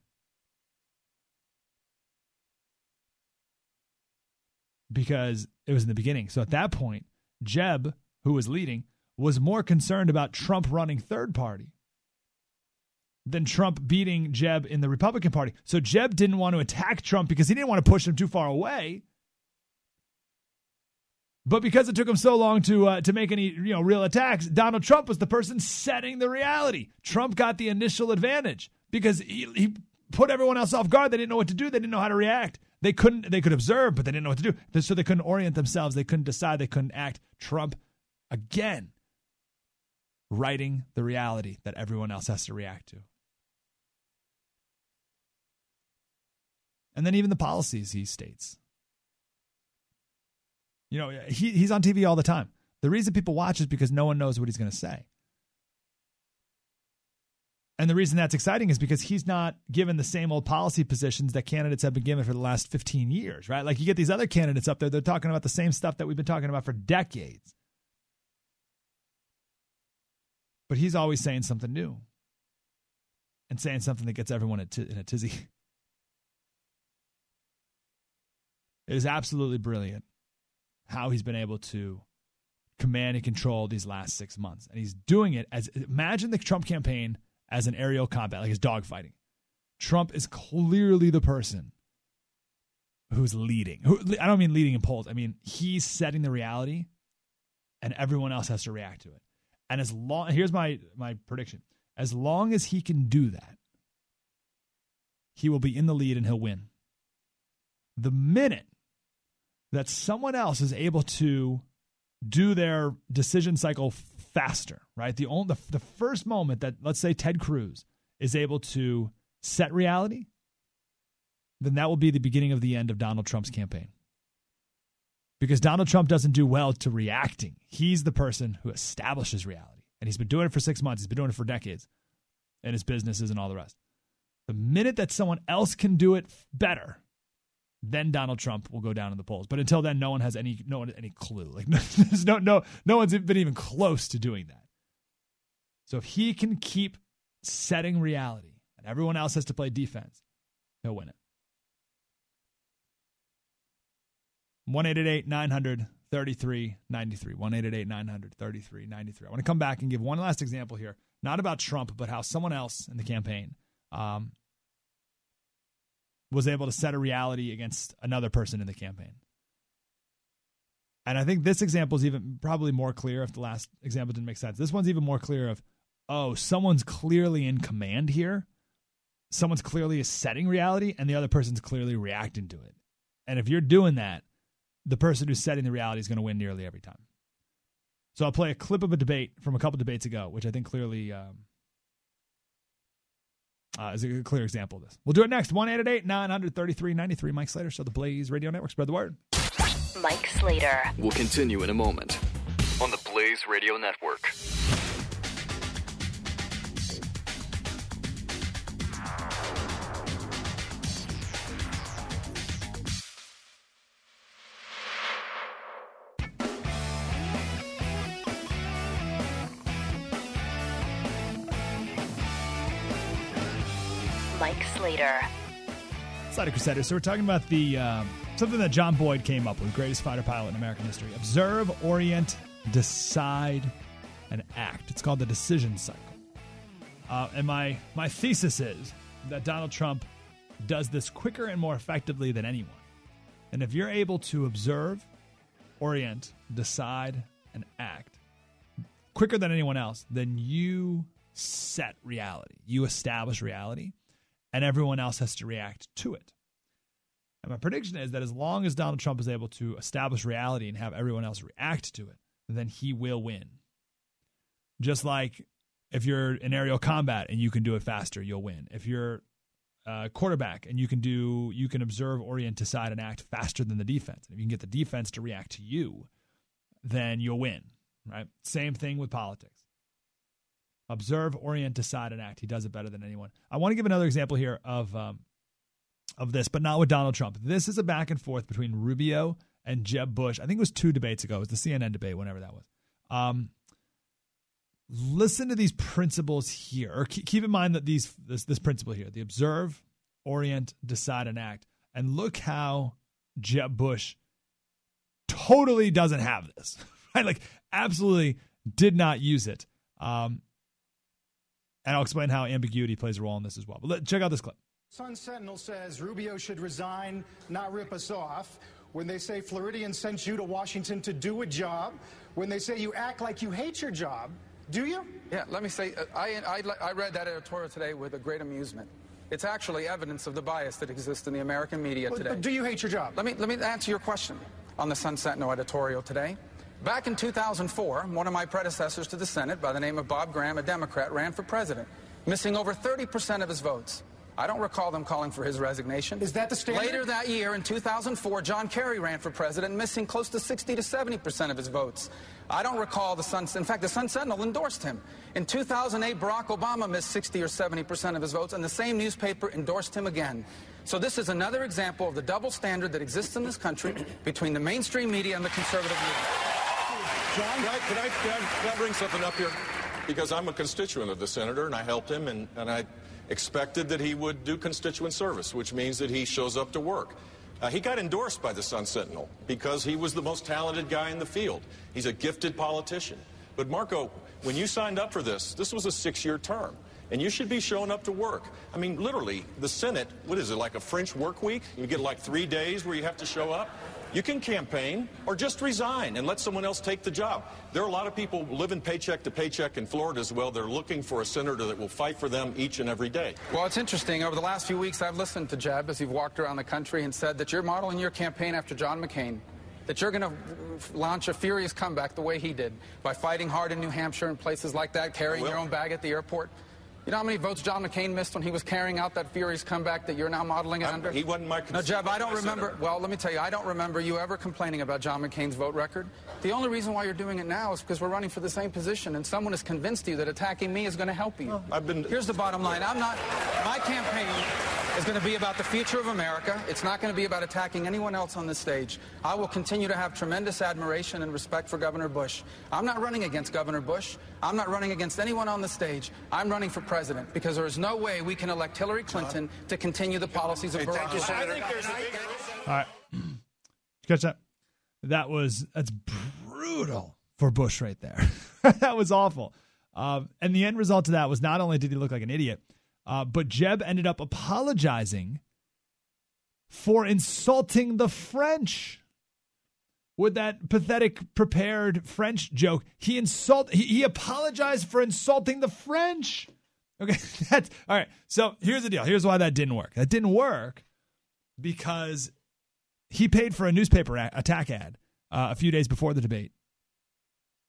because it was in the beginning. So at that point, Jeb, who was leading, was more concerned about Trump running third party than Trump beating Jeb in the Republican Party. So Jeb didn't want to attack Trump because he didn't want to push him too far away. But because it took him so long to uh, to make any you know real attacks, Donald Trump was the person setting the reality. Trump got the initial advantage because he, he put everyone else off guard. They didn't know what to do. They didn't know how to react. They couldn't. They could observe, but they didn't know what to do. So they couldn't orient themselves. They couldn't decide. They couldn't act. Trump, again, writing the reality that everyone else has to react to. And then even the policies he states. You know, he, he's on TV all the time. The reason people watch is because no one knows what he's going to say. And the reason that's exciting is because he's not given the same old policy positions that candidates have been given for the last 15 years, right? Like you get these other candidates up there, they're talking about the same stuff that we've been talking about for decades. But he's always saying something new and saying something that gets everyone in a tizzy. <laughs> It is absolutely brilliant how he's been able to command and control these last six months. And he's doing it as imagine the Trump campaign as an aerial combat, like his dogfighting. Trump is clearly the person who's leading. Who, I don't mean leading in polls. I mean he's setting the reality, and everyone else has to react to it. And as long here's my my prediction: as long as he can do that, he will be in the lead and he'll win. The minute that someone else is able to do their decision cycle faster, right? The only the, the first moment that let's say Ted Cruz is able to set reality, then that will be the beginning of the end of Donald Trump's campaign. Because Donald Trump doesn't do well to reacting. He's the person who establishes reality. And he's been doing it for six months. He's been doing it for decades and his businesses and all the rest. The minute that someone else can do it better, then Donald Trump will go down in the polls. But until then, no one has any no one any clue. <laughs> Like there's no no no one's been even close to doing that. So if he can keep setting reality and everyone else has to play defense, he'll win it. 1 900 3393. 1 900 3393. I want to come back and give one last example here, not about Trump, but how someone else in the campaign um, was able to set a reality against another person in the campaign. And I think this example is even probably more clear if the last example didn't make sense. This one's even more clear of, oh, someone's clearly in command here. Someone's clearly setting reality and the other person's clearly reacting to it. And if you're doing that, the person who's setting the reality is going to win nearly every time. So I'll play a clip of a debate from a couple debates ago, which I think clearly um, uh, is a clear example of this. We'll do it next. 1 888 933 93. Mike Slater, so the Blaze Radio Network. Spread the word. Mike Slater. We'll continue in a moment on the Blaze Radio Network. Mike Slater. Slater Crusaders. So we're talking about the um, something that John Boyd came up with, greatest fighter pilot in American history. Observe, orient, decide, and act. It's called the decision cycle. Uh, and my my thesis is that Donald Trump does this quicker and more effectively than anyone. And if you're able to observe, orient, decide, and act quicker than anyone else, then you set reality. You establish reality, and everyone else has to react to it. And my prediction is that as long as Donald Trump is able to establish reality and have everyone else react to it, then he will win. Just like if you're in aerial combat and you can do it faster, you'll win. If you're a quarterback and you can do you can observe, orient, decide, and act faster than the defense. And if you can get the defense to react to you, then you'll win. Right? Same thing with politics. Observe, orient, decide, and act. He does it better than anyone. I want to give another example here of um, of this, but not with Donald Trump. This is a back and forth between Rubio and Jeb Bush. I think it was two debates ago. It was the CNN debate, whenever that was. Um, listen to these principles here, or keep, in mind that these this this principle here: the observe, orient, decide, and act. And look how Jeb Bush totally doesn't have this, <laughs> right? Like, absolutely did not use it. Um, and I'll explain how ambiguity plays a role in this as well. But let, check out this clip. Sun Sentinel says Rubio should resign, not rip us off. When they say Floridian sent you to Washington to do a job, when they say you act like you hate your job, do you? Yeah, let me say, uh, I, I, I read that editorial today with a great amusement. It's actually evidence of the bias that exists in the American media But- today. but do you hate your job? Let me, let me answer your question on the Sun Sentinel editorial today. Back in 2004, one of my predecessors to the Senate, by the name of Bob Graham, a Democrat, ran for president, missing over 30% of his votes. I don't recall them calling for his resignation. Is that the standard? Later that year, in 2004, John Kerry ran for president, missing close to 60 to 70% of his votes. I don't recall the Sun. In fact, the Sun Sentinel endorsed him. In 2008, Barack Obama missed 60 or 70% of his votes, and the same newspaper endorsed him again. So this is another example of the double standard that exists in this country between the mainstream media and the conservative media. Can I, can, I, can, I, can I bring something up here? Because I'm a constituent of the senator, and I helped him, and, and I expected that he would do constituent service, which means that he shows up to work. Uh, he got endorsed by the Sun Sentinel because he was the most talented guy in the field. He's a gifted politician. But Marco, when you signed up for this, this was a six-year term. And you should be showing up to work. I mean, literally, the Senate, what is it, like a French work week? You get like three days where you have to show up? You can campaign or just resign and let someone else take the job. There are a lot of people living paycheck to paycheck in Florida as well. They're looking for a senator that will fight for them each and every day. Well, it's interesting. Over the last few weeks, I've listened to Jeb as you've walked around the country and said that you're modeling your campaign after John McCain, that you're going to launch a furious comeback the way he did by fighting hard in New Hampshire and places like that, carrying your own bag at the airport. You know how many votes John McCain missed when he was carrying out that furious comeback that you're now modeling it I'm- under? he wasn't my No, Jeb, I don't remember. senator. Well, let me tell you, I don't remember you ever complaining about John McCain's vote record. The only reason why you're doing it now is because we're running for the same position, and someone has convinced you that attacking me is going to help you. I've been- Here's the bottom line. I'm not. My campaign is going to be about the future of America. It's not going to be about attacking anyone else on this stage. I will continue to have tremendous admiration and respect for Governor Bush. I'm not running against Governor Bush. I'm not running against anyone on the stage. I'm running for president because there is no way we can elect Hillary Clinton to continue the policies of Barack Obama. All right. Did you catch that? That was that's brutal for Bush right there. <laughs> that was awful. Um, and the end result of that was not only did he look like an idiot, uh, but Jeb ended up apologizing for insulting the French with that pathetic prepared French joke. He insult he, he apologized for insulting the French. Okay, <laughs> that's all right. So here's the deal. Here's why that didn't work. That didn't work because he paid for a newspaper a- attack ad uh, a few days before the debate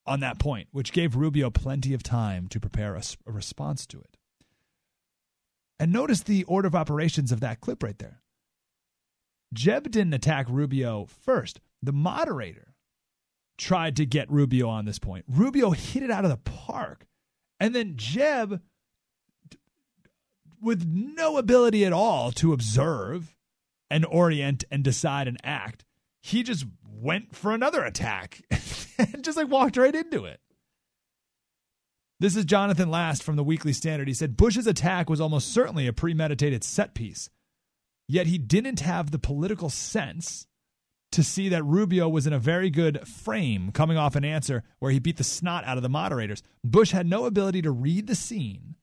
on that point, which gave Rubio plenty of time to prepare a response to it. And notice the order of operations of that clip right there. Jeb didn't attack Rubio first. The moderator tried to get Rubio on this point. Rubio hit it out of the park. And then Jeb, with no ability at all to observe and orient and decide and act, he just went for another attack <laughs> and just like walked right into it. This is Jonathan Last from the Weekly Standard. He said Bush's attack was almost certainly a premeditated set piece, yet he didn't have the political sense to see that Rubio was in a very good frame coming off an answer where he beat the snot out of the moderators. Bush had no ability to read the scene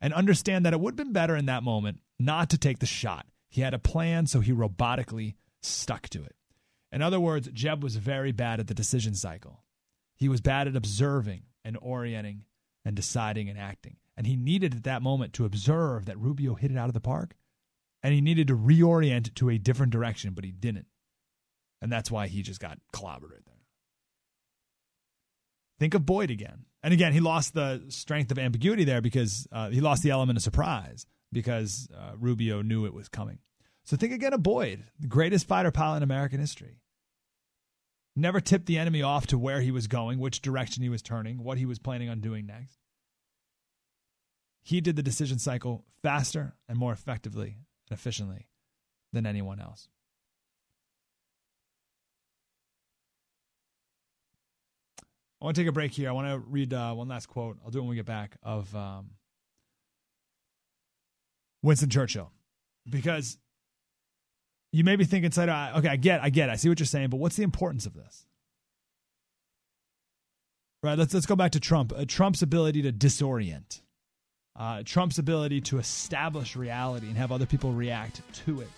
and understand that it would have been better in that moment not to take the shot. He had a plan, so he robotically stuck to it. In other words, Jeb was very bad at the decision cycle. He was bad at observing and orienting and deciding and acting. And he needed at that moment to observe that Rubio hit it out of the park. And he needed to reorient to a different direction, but he didn't. And that's why he just got clobbered. Think of Boyd again. And again, he lost the strength of ambiguity there because uh, he lost the element of surprise because uh, Rubio knew it was coming. So think again of Boyd, the greatest fighter pilot in American history. Never tipped the enemy off to where he was going, which direction he was turning, what he was planning on doing next. He did the decision cycle faster and more effectively and efficiently than anyone else. I want to take a break here. I want to read uh, one last quote. I'll do it when we get back of um, Winston Churchill, because you may be thinking, okay, I get, I get. I see what you're saying, but what's the importance of this? Right. Let's let's go back to Trump. Uh, Trump's ability to disorient, uh, Trump's ability to establish reality and have other people react to it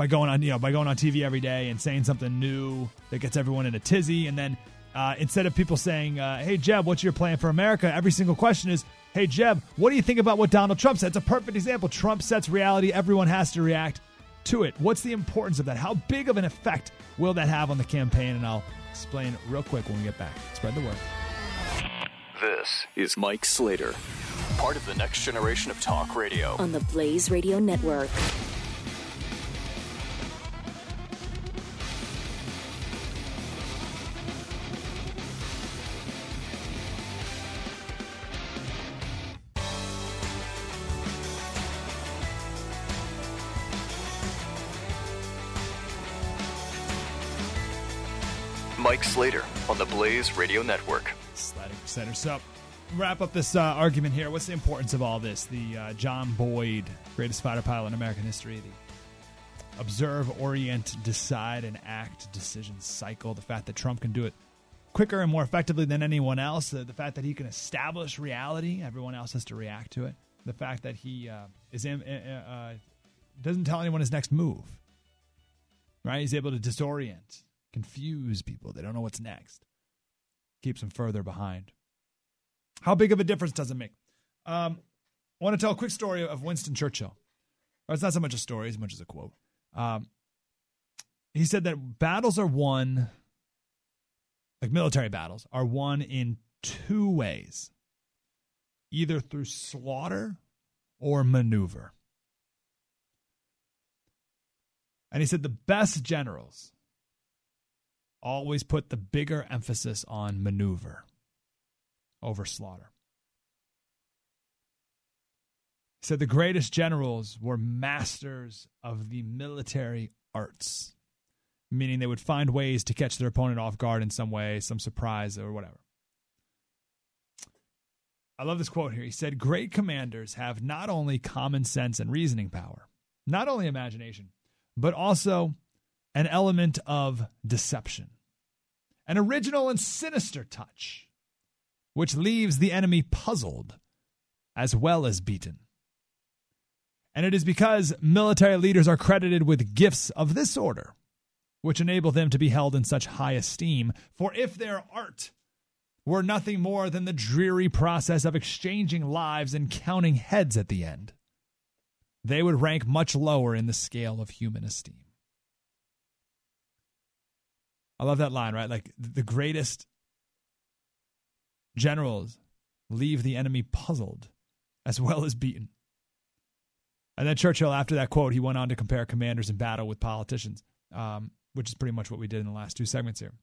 by going on, you know, by going on TV every day and saying something new that gets everyone in a tizzy, and then uh, instead of people saying, uh, "Hey Jeb, what's your plan for America?" Every single question is, Hey, Jeb, what do you think about what Donald Trump said? It's a perfect example. Trump sets reality, everyone has to react to it. What's the importance of that? How big of an effect will that have on the campaign? And I'll explain real quick when we get back. Spread the word. This is Mike Slater, part of the next generation of talk radio on the Blaze Radio Network. Mike Slater on the Blaze Radio Network. Slater Center. So, wrap up this uh, argument here. What's the importance of all this? The uh, John Boyd, greatest fighter pilot in American history, the observe, orient, decide, and act decision cycle. The fact that Trump can do it quicker and more effectively than anyone else. The, the fact that he can establish reality, everyone else has to react to it. The fact that he uh, is in, uh, uh, doesn't tell anyone his next move. Right? He's able to disorient confuse people. They don't know what's next. Keeps them further behind. How big of a difference does it make? Um, I want to tell a quick story of Winston Churchill. Or it's not so much a story as much as a quote. Um, he said that battles are won, like military battles, are won in two ways either through slaughter or maneuver. And he said the best generals always put the bigger emphasis on maneuver over slaughter. He said the greatest generals were masters of the military arts, meaning they would find ways to catch their opponent off guard in some way, some surprise, or whatever. I love this quote here. He said, Great commanders have not only common sense and reasoning power, not only imagination, but also an element of deception, an original and sinister touch, which leaves the enemy puzzled as well as beaten. And it is because military leaders are credited with gifts of this order, which enable them to be held in such high esteem. For if their art were nothing more than the dreary process of exchanging lives and counting heads at the end, they would rank much lower in the scale of human esteem. I love that line, right? Like the greatest generals leave the enemy puzzled as well as beaten. And then Churchill, after that quote, he went on to compare commanders in battle with politicians, um, which is pretty much what we did in the last two segments here.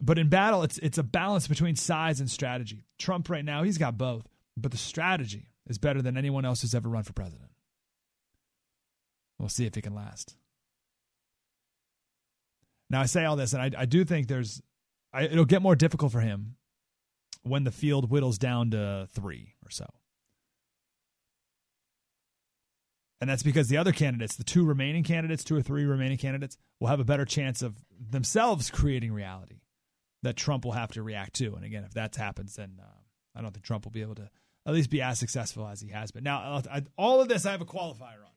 But in battle, it's it's a balance between size and strategy. Trump right now, he's got both, but the strategy is better than anyone else who's ever run for president. We'll see if he can last. Now I say all this, and I, I do think there's, I, it'll get more difficult for him when the field whittles down to three or so. And that's because the other candidates, the two remaining candidates, two or three remaining candidates, will have a better chance of themselves creating reality that Trump will have to react to. And again, if that happens, then uh, I don't think Trump will be able to at least be as successful as he has been. Now, I, all of this I have a qualifier on.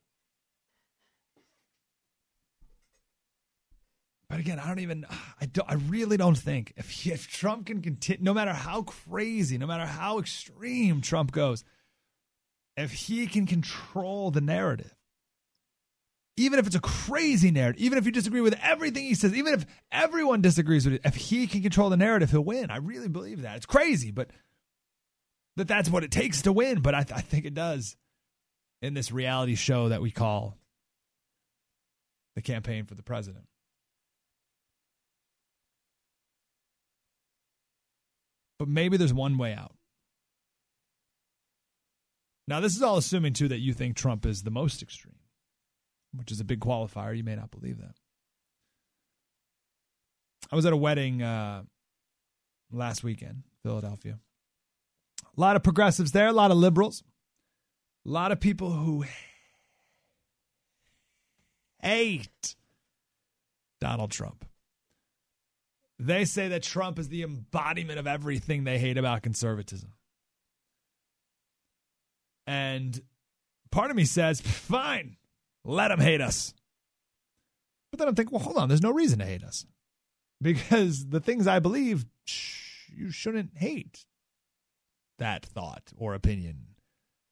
But again, I don't even. I don't. I really don't think if <laughs> if Trump can continue, no matter how crazy, no matter how extreme Trump goes, if he can control the narrative, even if it's a crazy narrative, even if you disagree with everything he says, even if everyone disagrees with it, if he can control the narrative, he'll win. I really believe that. It's crazy, but that that's what it takes to win. But I, I think it does in this reality show that we call the campaign for the president. But maybe there's one way out. Now, this is all assuming, too, that you think Trump is the most extreme, which is a big qualifier. You may not believe that. I was at a wedding uh, last weekend, Philadelphia. A lot of progressives there, a lot of liberals, a lot of people who hate Donald Trump. They say that Trump is the embodiment of everything they hate about conservatism. And part of me says, fine, let them hate us. But then I'm thinking, well, hold on, there's no reason to hate us. Because the things I believe, you shouldn't hate that thought or opinion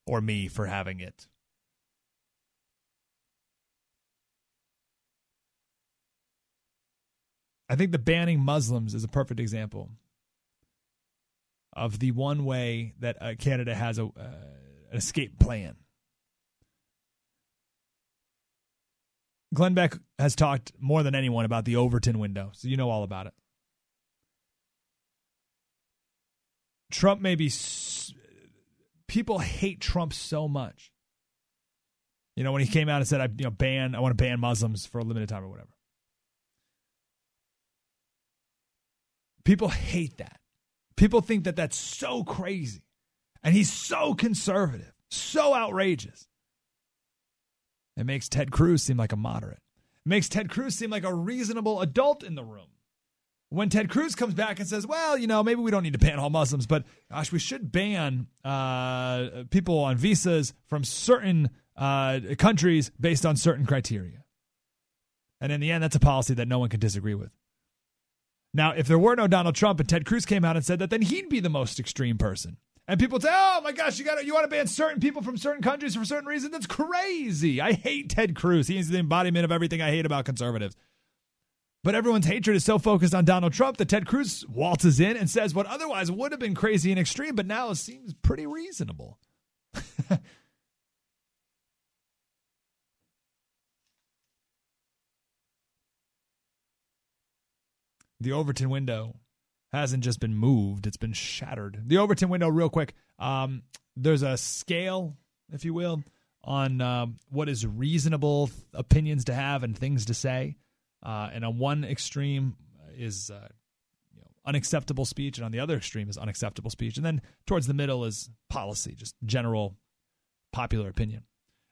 or me for having it. I think the banning Muslims is a perfect example of the one way that uh, Canada has a, uh, an escape plan. Glenn Beck has talked more than anyone about the Overton window, so you know all about it. Trump may be. People hate Trump so much. You know, when he came out and said, "I you know ban, I want to ban Muslims for a limited time or whatever." People hate that. People think that that's so crazy. And he's so conservative, so outrageous. It makes Ted Cruz seem like a moderate. It makes Ted Cruz seem like a reasonable adult in the room. When Ted Cruz comes back and says, well, you know, maybe we don't need to ban all Muslims, but gosh, we should ban uh, people on visas from certain uh, countries based on certain criteria. And in the end, that's a policy that no one can disagree with. Now, if there were no Donald Trump and Ted Cruz came out and said that, then he'd be the most extreme person. And people say, "Oh my gosh, you got you want to ban certain people from certain countries for certain reasons? That's crazy." I hate Ted Cruz. He's the embodiment of everything I hate about conservatives. But everyone's hatred is so focused on Donald Trump that Ted Cruz waltzes in and says what otherwise would have been crazy and extreme, but now seems pretty reasonable. <laughs> the Overton window hasn't just been moved, it's been shattered. The Overton window, real quick, um, there's a scale, if you will, on uh, what is reasonable opinions to have and things to say. Uh, and on one extreme is uh, you know, unacceptable speech, and on the other extreme is unacceptable speech. And then towards the middle is policy, just general popular opinion.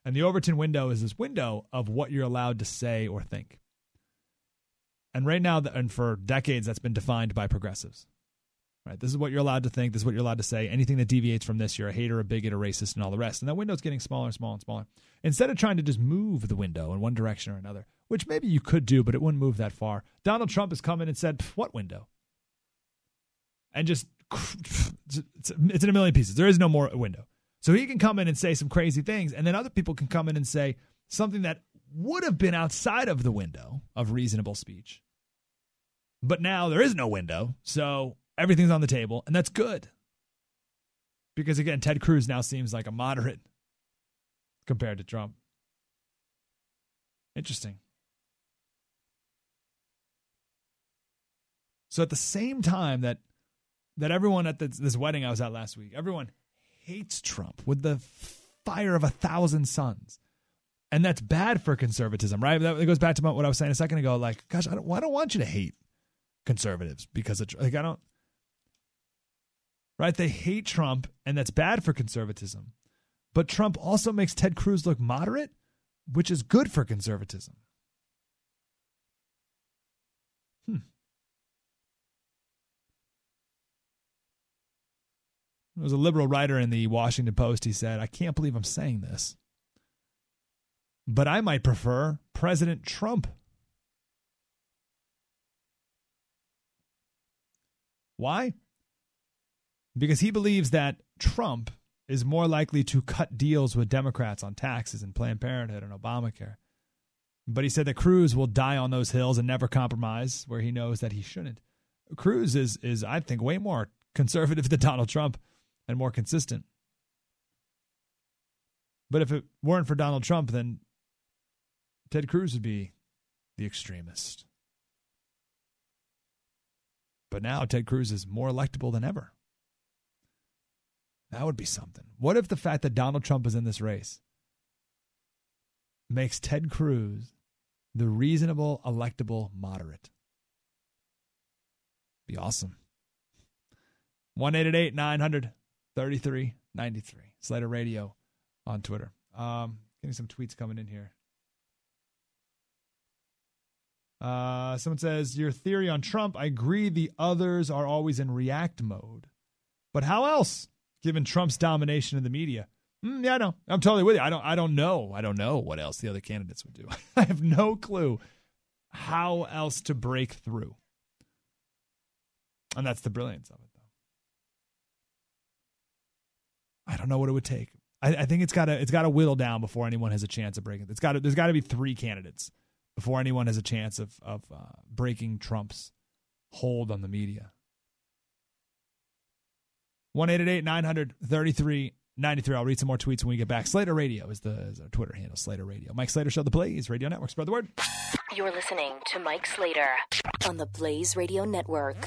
And the Overton window is this window of what you're allowed to say or think. And right now, and for decades, that's been defined by progressives. Right? This is what you're allowed to think. This is what you're allowed to say. Anything that deviates from this, you're a hater, a bigot, a racist, and all the rest. And that window's getting smaller and smaller and smaller. Instead of trying to just move the window in one direction or another, which maybe you could do, but it wouldn't move that far, Donald Trump has come in and said, What window? And just, it's in a million pieces. There is no more window. So he can come in and say some crazy things, and then other people can come in and say something that would have been outside of the window of reasonable speech. But now there is no window, so everything's on the table, and that's good. Because again, Ted Cruz now seems like a moderate compared to Trump. Interesting. So at the same time that that everyone at this, this wedding I was at last week, everyone hates Trump with the fire of a thousand suns. And that's bad for conservatism, right? That goes back to what I was saying a second ago. Like, gosh, I don't, I don't want you to hate conservatives because of, like, I don't, right? They hate Trump, and that's bad for conservatism. But Trump also makes Ted Cruz look moderate, which is good for conservatism. Hmm. There was a liberal writer in the Washington Post. He said, I can't believe I'm saying this, but I might prefer President Trump. Why? Because he believes that Trump is more likely to cut deals with Democrats on taxes and Planned Parenthood and Obamacare. But he said that Cruz will die on those hills and never compromise where he knows that he shouldn't. Cruz is is I think way more conservative <laughs> than Donald Trump and more consistent. But if it weren't for Donald Trump, then Ted Cruz would be the extremist. But now Ted Cruz is more electable than ever. That would be something. What if the fact that Donald Trump is in this race makes Ted Cruz the reasonable, electable moderate? Be awesome. 1 900 3393. Slater Radio on Twitter. Um, getting some tweets coming in here. Uh, someone says, Your theory on Trump, I agree the others are always in react mode. But how else, given Trump's domination in the media? Mm, yeah, I know. I'm totally with you. I don't I don't know. I don't know what else the other candidates would do. <laughs> I have no clue how else to break through. And that's the brilliance of it. Though. I don't know what it would take. I, I think it's got to it's got to whittle down before anyone has a chance of breaking. It's got there's got to be three candidates before anyone has a chance of of uh, breaking Trump's hold on the media. One eight eight eight nine hundred thirty three ninety three. I'll read some more tweets when we get back. Slater Radio is the is our Twitter handle. Slater Radio. Mike Slater Show, the Blaze Radio Network. Spread the word. You're listening to Mike Slater on the Blaze Radio Network.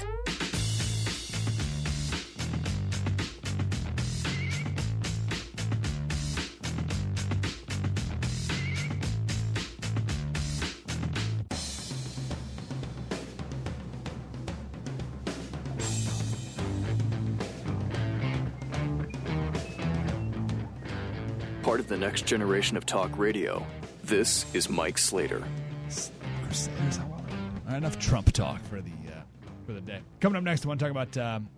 Next generation of talk radio. This is Mike Slater. Right, enough Trump talk for the uh, for the day. Coming up next, I want to talk about um,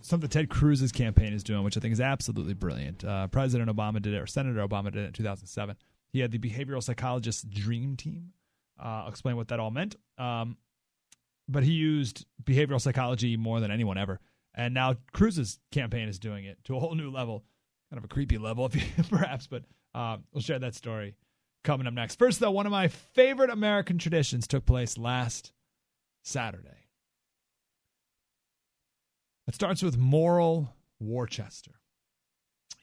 something Ted Cruz's campaign is doing, which I think is absolutely brilliant. Uh, President Obama did it, or Senator Obama did it in 2007. He had the behavioral psychologist's dream team. Uh, I'll explain what that all meant. Um, but he used behavioral psychology more than anyone ever. And now Cruz's campaign is doing it to a whole new level, kind of a creepy level, if you, <laughs> perhaps. But uh, we'll share that story coming up next. First, though, one of my favorite American traditions took place last Saturday. It starts with Morrill Worcester.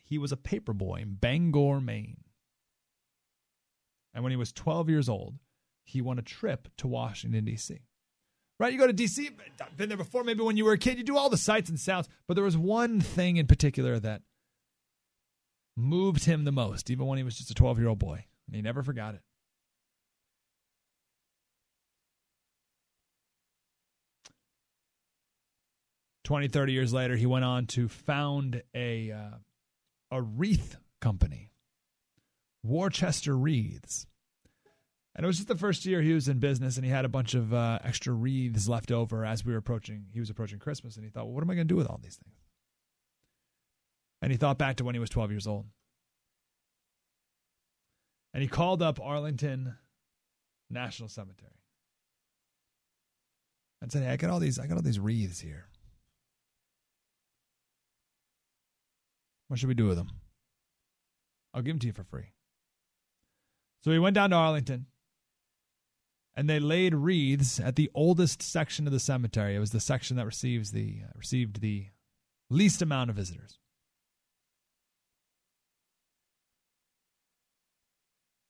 He was a paperboy in Bangor, Maine. And when he was 12 years old, he won a trip to Washington, D.C. Right? You go to D.C., been there before, maybe when you were a kid, you do all the sights and sounds. But there was one thing in particular that moved him the most, even when he was just a 12 year old boy. And he never forgot it. Twenty, thirty years later, he went on to found a uh, a wreath company, Worcester Wreaths. And it was just the first year he was in business, and he had a bunch of uh, extra wreaths left over as we were approaching. He was approaching Christmas, and he thought, "Well, what am I going to do with all these things?" And he thought back to when he was 12 years old. And he called up Arlington National Cemetery and said, "Hey, I got all these. I got all these wreaths here. What should we do with them? I'll give them to you for free." So he went down to Arlington, and they laid wreaths at the oldest section of the cemetery. It was the section that receives the received the Least amount of visitors.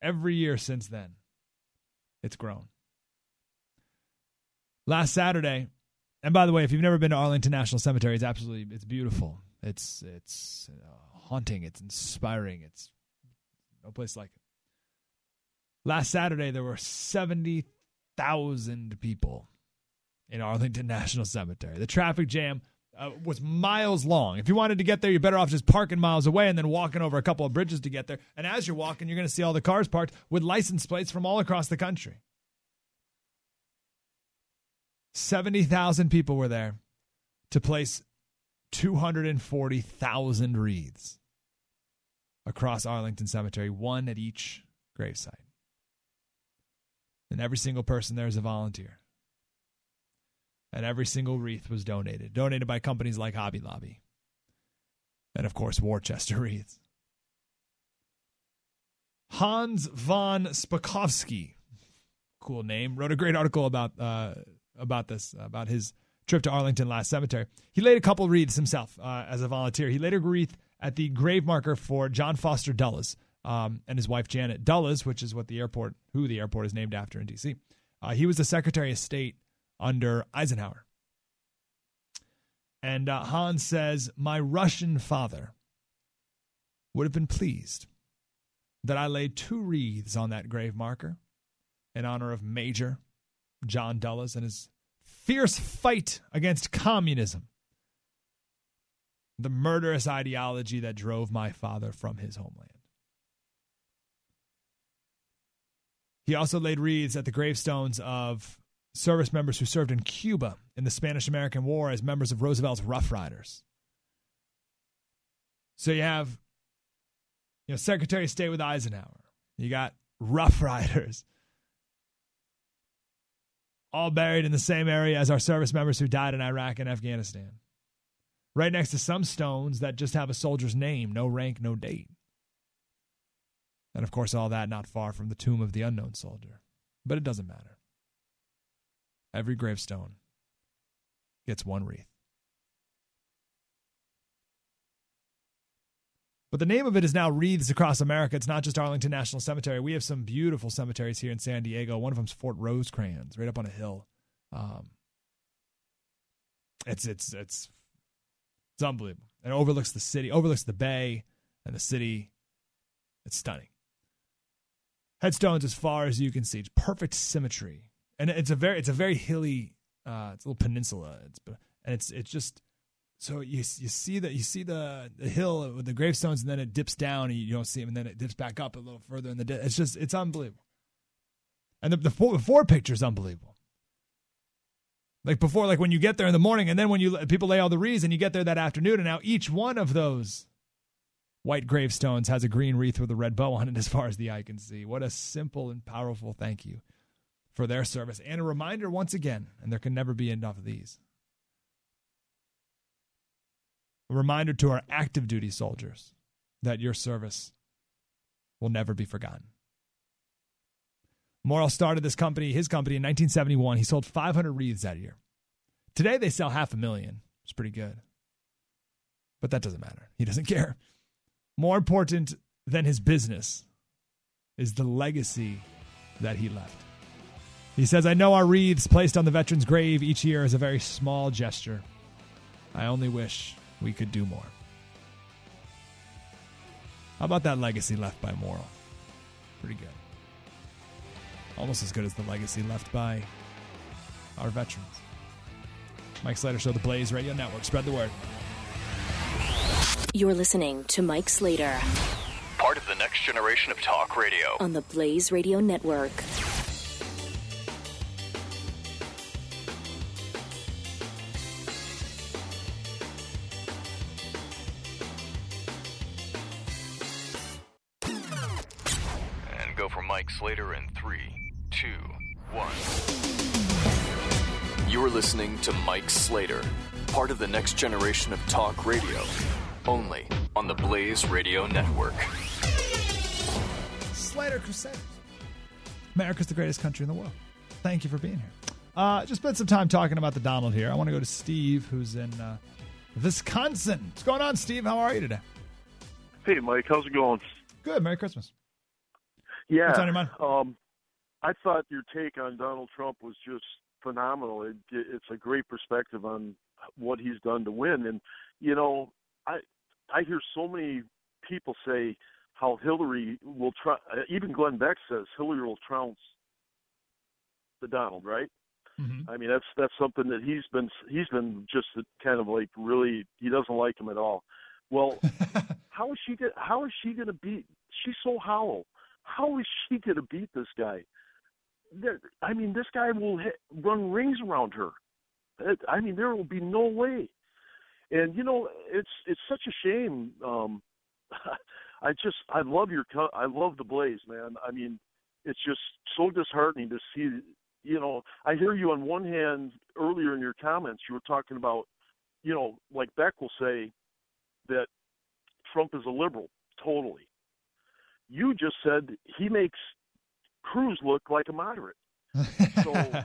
Every year since then, it's grown. Last Saturday, and by the way, if you've never been to Arlington National Cemetery, it's absolutely it's beautiful. It's it's uh, haunting. It's inspiring. It's no place like it. Last Saturday, there were seventy thousand people in Arlington National Cemetery. The traffic jam uh, was miles long. If you wanted to get there, you're better off just parking miles away and then walking over a couple of bridges to get there. And as you're walking, you're going to see all the cars parked with license plates from all across the country. 70,000 people were there to place 240,000 wreaths across Arlington Cemetery, one at each gravesite. And every single person there is a volunteer and every single wreath was donated. Donated by companies like Hobby Lobby. And of course, Worcester <laughs> Wreaths. Hans von Spakovsky, cool name, wrote a great article about uh, about this, about his trip to Arlington last cemetery. He laid a couple wreaths himself uh, as a volunteer. He laid a wreath at the grave marker for John Foster Dulles um, and his wife Janet Dulles, which is what the airport, who the airport is named after in D.C. Uh, he was the Secretary of State under Eisenhower. And uh, Hans says, My Russian father would have been pleased that I laid two wreaths on that grave marker in honor of Major John Dulles and his fierce fight against communism, the murderous ideology that drove my father from his homeland. He also laid wreaths at the gravestones of service members who served in Cuba in the Spanish American War as members of Roosevelt's Rough Riders. So you have, you know, Secretary of State with Eisenhower. You got Rough Riders, all buried in the same area as our service members who died in Iraq and Afghanistan. Right next to some stones that just have a soldier's name, no rank, no date. And of course, all that not far from the tomb of the unknown soldier. But it doesn't matter. Every gravestone gets one wreath. But the name of it is now Wreaths Across America. It's not just Arlington National Cemetery. We have some beautiful cemeteries here in San Diego. One of them's Fort Rosecrans, right up on a hill. Um, it's it's it's it's unbelievable. It overlooks the city, overlooks the bay and the city. It's stunning. Headstones as far as you can see. It's perfect symmetry and it's a very it's a very hilly uh, it's a little peninsula. It's and it's it's just so you you see that you see the the hill with the gravestones, and then it dips down, and you don't see them, and then it dips back up a little further in the. Di- it's just it's unbelievable, and the the four, the four picture is unbelievable. Like before, like when you get there in the morning, and then when you people lay all the wreaths, and you get there that afternoon, and now each one of those white gravestones has a green wreath with a red bow on it, as far as the eye can see. What a simple and powerful thank you for their service. And a reminder once again, and there can never be enough of these. A reminder to our active duty soldiers that your service will never be forgotten. Morrill started this company, his company, in 1971. He sold 500 wreaths that year. Today they sell half a million. It's pretty good. But that doesn't matter. He doesn't <laughs> care. More important than his business is the legacy that he left. He says, I know our wreaths placed on the veteran's grave each year is a very small gesture. I only wish we could do more. How about that legacy left by Morrill? Pretty good. Almost as good as the legacy left by our veterans. Mike Slater Show, the Blaze Radio Network. Spread the word. You're listening to Mike Slater Part of the next generation of talk radio. on the Blaze Radio Network. To Mike Slater, part of the next generation of talk radio. Only on the Blaze Radio Network. Slater Crusaders. America's the greatest country in the world. Thank you for being here. Uh, just spent some time talking about the Donald here. I want to go to Steve, who's in uh, Wisconsin. What's going on, Steve? How are you today? Hey, Mike, how's it going? Good. Merry Christmas. Yeah. What's on your mind? Um, I thought your take on Donald Trump was just phenomenal. It, it's a great perspective on what he's done to win. And you know, I I hear so many people say how Hillary will try. Even Glenn Beck says Hillary will trounce the Donald, right? Mm-hmm. I mean, that's that's something that he's been he's been just kind of like really he doesn't like him at all. Well, <laughs> how is she get, how is she going to beat? She's so hollow. How is she going to beat this guy? I mean, this guy will hit, run rings around her. I mean, there will be no way. And you know, it's it's such a shame. Um, <laughs> I just I love your I love the Blaze, man. I mean, it's just so disheartening to see. You know, I hear you on one hand earlier in your comments. You were talking about, you know, like Beck will say that Trump is a liberal. Totally. You just said he makes Cruz look like a moderate. So <laughs>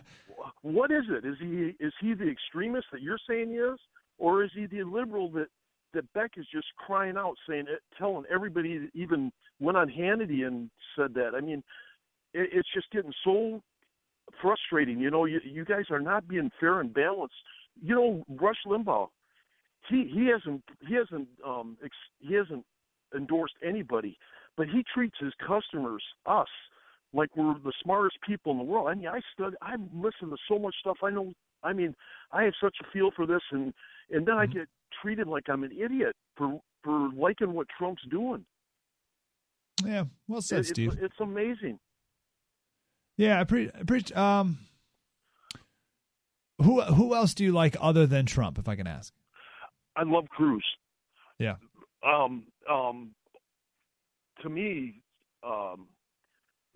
what is it? Is he is he the extremist that you're saying he is, or is he the liberal that that Beck is just crying out, saying, it, telling everybody that even went on Hannity and said that? I mean, it, it's just getting so frustrating. You know, you, you guys are not being fair and balanced. You know, Rush Limbaugh, he he hasn't he hasn't um ex, he hasn't endorsed anybody, but he treats his customers, us, like we're the smartest people in the world. I mean, I stud I listen to so much stuff. I know. I mean, I have such a feel for this, and and then I get treated like I'm an idiot for for liking what Trump's doing. Yeah, well said, It- Steve. It's, it's amazing. Yeah, I pre- pre- um, who who else do you like other than Trump, if I can ask? I love Cruz. Yeah. Um, um, to me, um,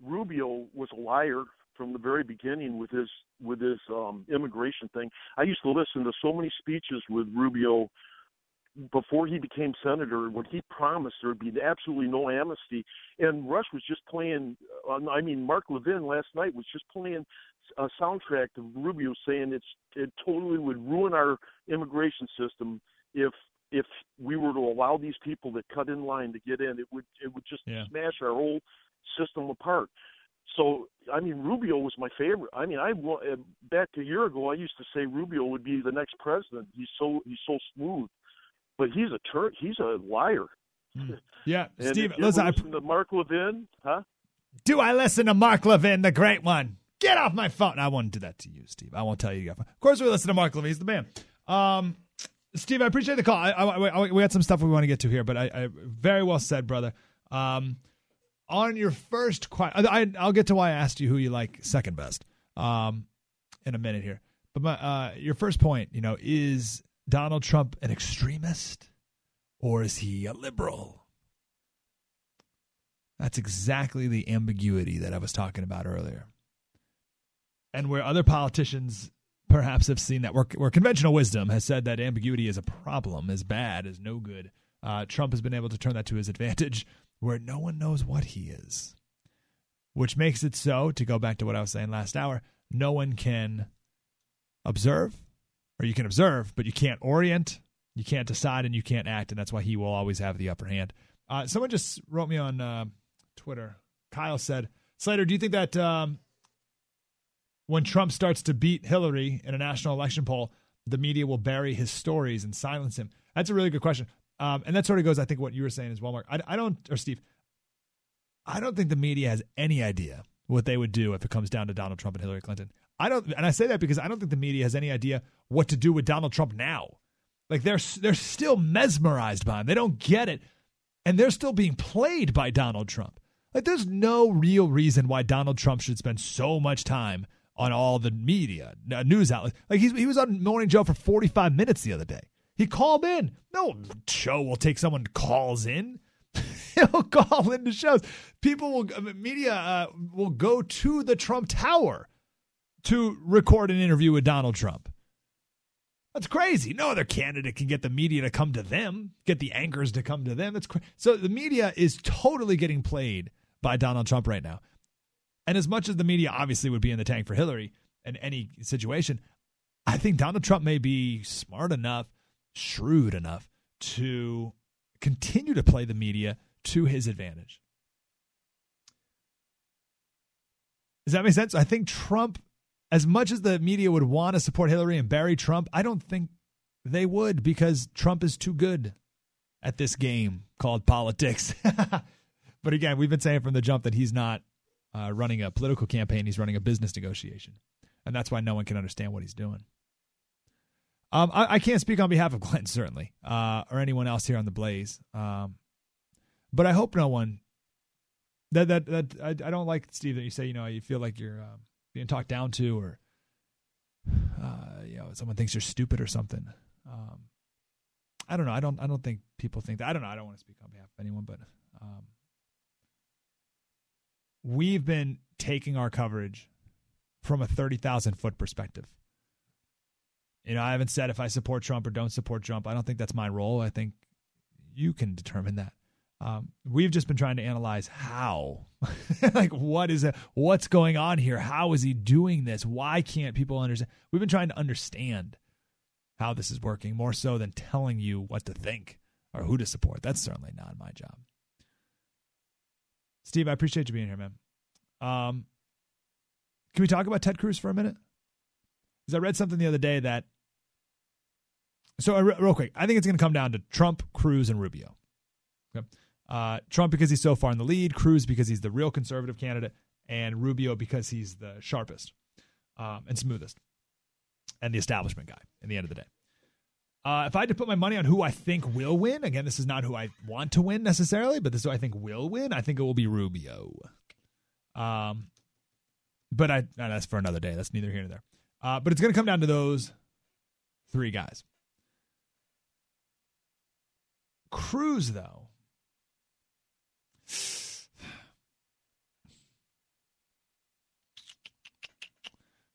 Rubio was a liar from the very beginning with his with his um, immigration thing. I used to listen to so many speeches with Rubio before he became senator when he promised there would be absolutely no amnesty. And Rush was just playing. Uh, I mean, Mark Levin last night was just playing a soundtrack of Rubio saying it's it totally would ruin our immigration system if if we were to allow these people that cut in line to get in. It would it would just Yeah. smash our whole system apart. So I mean, Rubio was my favorite. I mean, I uh, back a year ago, I used to say Rubio would be the next president. He's so he's so smooth, but he's a tur- he's a liar. <laughs> Yeah, And Steve. you Listen, I, to Mark Levin, huh? do I listen to Mark Levin, the great one? Get off my phone! I won't do that to you, Steve. I won't tell you. Of course, we listen to Mark Levin. He's the man. Um, Steve, I appreciate the call. I, I, I- we had some stuff we want to get to here, but I, I very well said, brother. Um, on your first question, I, I'll get to why I asked you who you like second best um, in a minute here. But my, uh, your first point, you know, is Donald Trump an extremist or is he a liberal? That's exactly the ambiguity that I was talking about earlier. And where other politicians perhaps have seen that, where, where conventional wisdom has said that ambiguity is a problem, is bad, is no good, uh, Trump has been able to turn that to his advantage where no one knows what he is. Which makes it so, to go back to what I was saying last hour, no one can observe, or you can observe, but you can't orient, you can't decide, and you can't act, and that's why he will always have the upper hand. Uh, someone just wrote me on uh, Twitter. Kyle said, Slater, do you think that um, when Trump starts to beat Hillary in a national election poll, the media will bury his stories and silence him? That's a really good question. Um, and that sort of goes, I think, what you were saying as well, Mark. I, I don't, or Steve, I don't think the media has any idea what they would do if it comes down to Donald Trump and Hillary Clinton. I don't, and I say that because I don't think the media has any idea what to do with Donald Trump now. Like they're they're still mesmerized by him. They don't get it, and they're still being played by Donald Trump. Like there's no real reason why Donald Trump should spend so much time on all the media uh, news outlets. Like he's, he was on Morning Joe for 45 minutes the other day. He called in. No show will take someone calls in. <laughs> He'll call into shows. People will uh, media uh, will go to the Trump Tower to record an interview with Donald Trump. That's crazy. No other candidate can get the media to come to them, get the anchors to come to them. That's cra- so the media is totally getting played by Donald Trump right now. And as much as the media obviously would be in the tank for Hillary in any situation, I think Donald Trump may be smart enough shrewd enough to continue to play the media to his advantage. Does that make sense? I think Trump, as much as the media would want to support Hillary and bury Trump, I don't think they would because Trump is too good at this game called politics. <laughs> but again, we've been saying from the jump that he's not uh, running a political campaign, he's running a business negotiation. And that's why no one can understand what he's doing. Um, I, I, can't speak on behalf of <laughs> Glenn, certainly, uh, or anyone else here on the Blaze. Um, but I hope no one that that that I, I don't like Steve that you say you know you feel like you're uh, being talked down to or uh, you know someone thinks you're stupid or something. Um, I don't know. I don't. I don't think people think that. I don't know. I don't want to speak on behalf of anyone, but um, we've been taking our coverage from a thirty thousand foot perspective. You know, I haven't said if I support Trump or don't support Trump. I don't think that's my role. I think you can determine that. Um, we've just been trying to analyze how, <laughs> like, what is it? What's going on here? How is he doing this? Why can't people understand? We've been trying to understand how this is working more so than telling you what to think or who to support. That's certainly not my job. Steve, I appreciate you being here, man. Um, can we talk about Ted Cruz for a minute? Because I read something the other day that. So, uh, real quick, I think it's going to come down to Trump, Cruz, and Rubio. Okay. Uh, Trump because he's so far in the lead, Cruz because he's the real conservative candidate, and Rubio because he's the sharpest um, and smoothest and the establishment guy in the end of the day. Uh, if I had to put my money on who I think will win, again, this is not who I want to win necessarily, but this is who I think will win. I think it will be Rubio. Um, but I that's for another day. That's neither here nor there. Uh, but it's going to come down to those three guys. Cruz, though,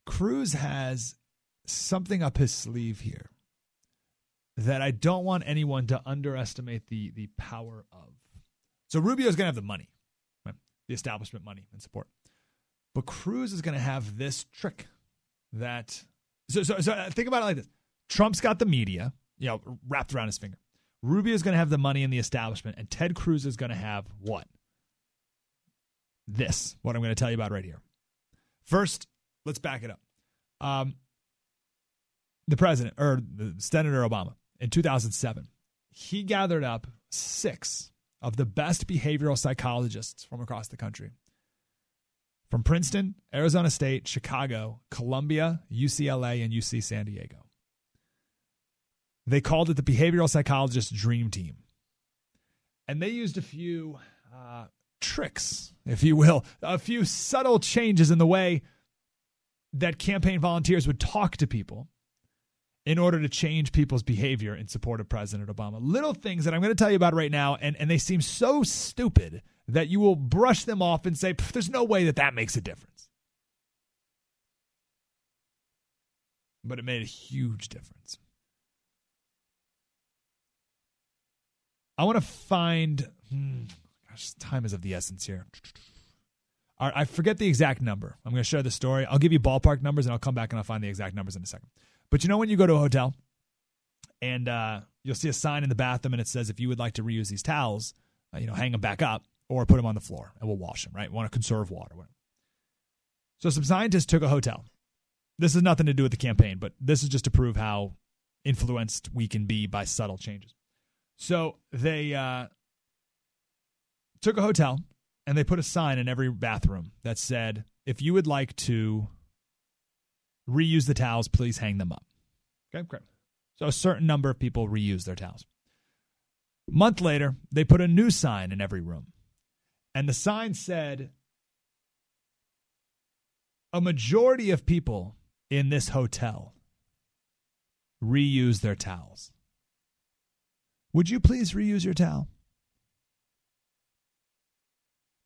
Cruz has something up his sleeve here that I don't want anyone to underestimate the the power of. So Rubio is going to have the money, right? the establishment money and support, but Cruz is going to have this trick that. So, so, so uh, think about it like this: Trump's got the media, you know, wrapped around his finger. Rubio is going to have the money in the establishment, and Ted Cruz is going to have what? This, what I'm going to tell you about right here. First, let's back it up. Um, the president, or the Senator Obama, in 2007, he gathered up six of the best behavioral psychologists from across the country from Princeton, Arizona State, Chicago, Columbia, UCLA, and UC San Diego. They called it the Behavioral Psychologist Dream Team. And they used a few uh, tricks, if you will, a few subtle changes in the way that campaign volunteers would talk to people in order to change people's behavior in support of President Obama. Little things that I'm going to tell you about right now, and, and they seem so stupid that you will brush them off and say, there's no way that that makes a difference. But it made a huge difference. I want to find. Hmm, gosh, time is of the essence here. I forget the exact number. I'm going to share the story. I'll give you ballpark numbers, and I'll come back and I'll find the exact numbers in a second. But you know when you go to a hotel, and uh, you'll see a sign in the bathroom, and it says if you would like to reuse these towels, uh, you know, hang them back up or put them on the floor, and we'll wash them. Right? We want to conserve water. So some scientists took a hotel. This has nothing to do with the campaign, but this is just to prove how influenced we can be by subtle changes. So they uh, took a hotel and they put a sign in every bathroom that said, if you would like to reuse the towels, please hang them up. Okay, great. So a certain number of people reuse their towels. A month later, they put a new sign in every room. And the sign said, a majority of people in this hotel reuse their towels. Would you please reuse your towel?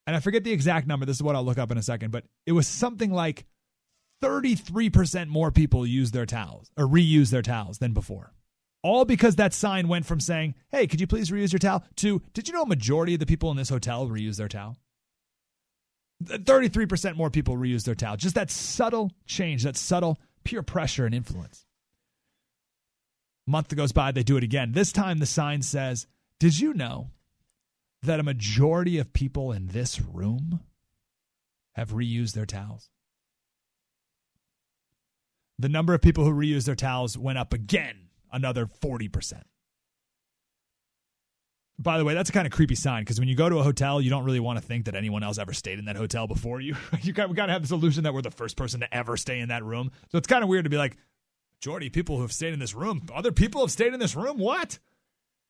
And I forget the exact number. This is what I'll look up in a second, but it was something like 33% more people use their towels or reuse their towels than before. All because that sign went from saying, hey, could you please reuse your towel to, did you know a majority of the people in this hotel reuse their towel? 33% more people reuse their towel. Just that subtle change, that subtle peer pressure and influence. Month goes by, they do it again. This time the sign says, Did you know that a majority of people in this room have reused their towels? The number of people who reuse their towels went up again, another 40%. By the way, that's a kind of creepy sign because when you go to a hotel, you don't really want to think that anyone else ever stayed in that hotel before you. <laughs> you got, we got to have this illusion that we're the first person to ever stay in that room. So it's kind of weird to be like, of people who have stayed in this room, other people have stayed in this room? What?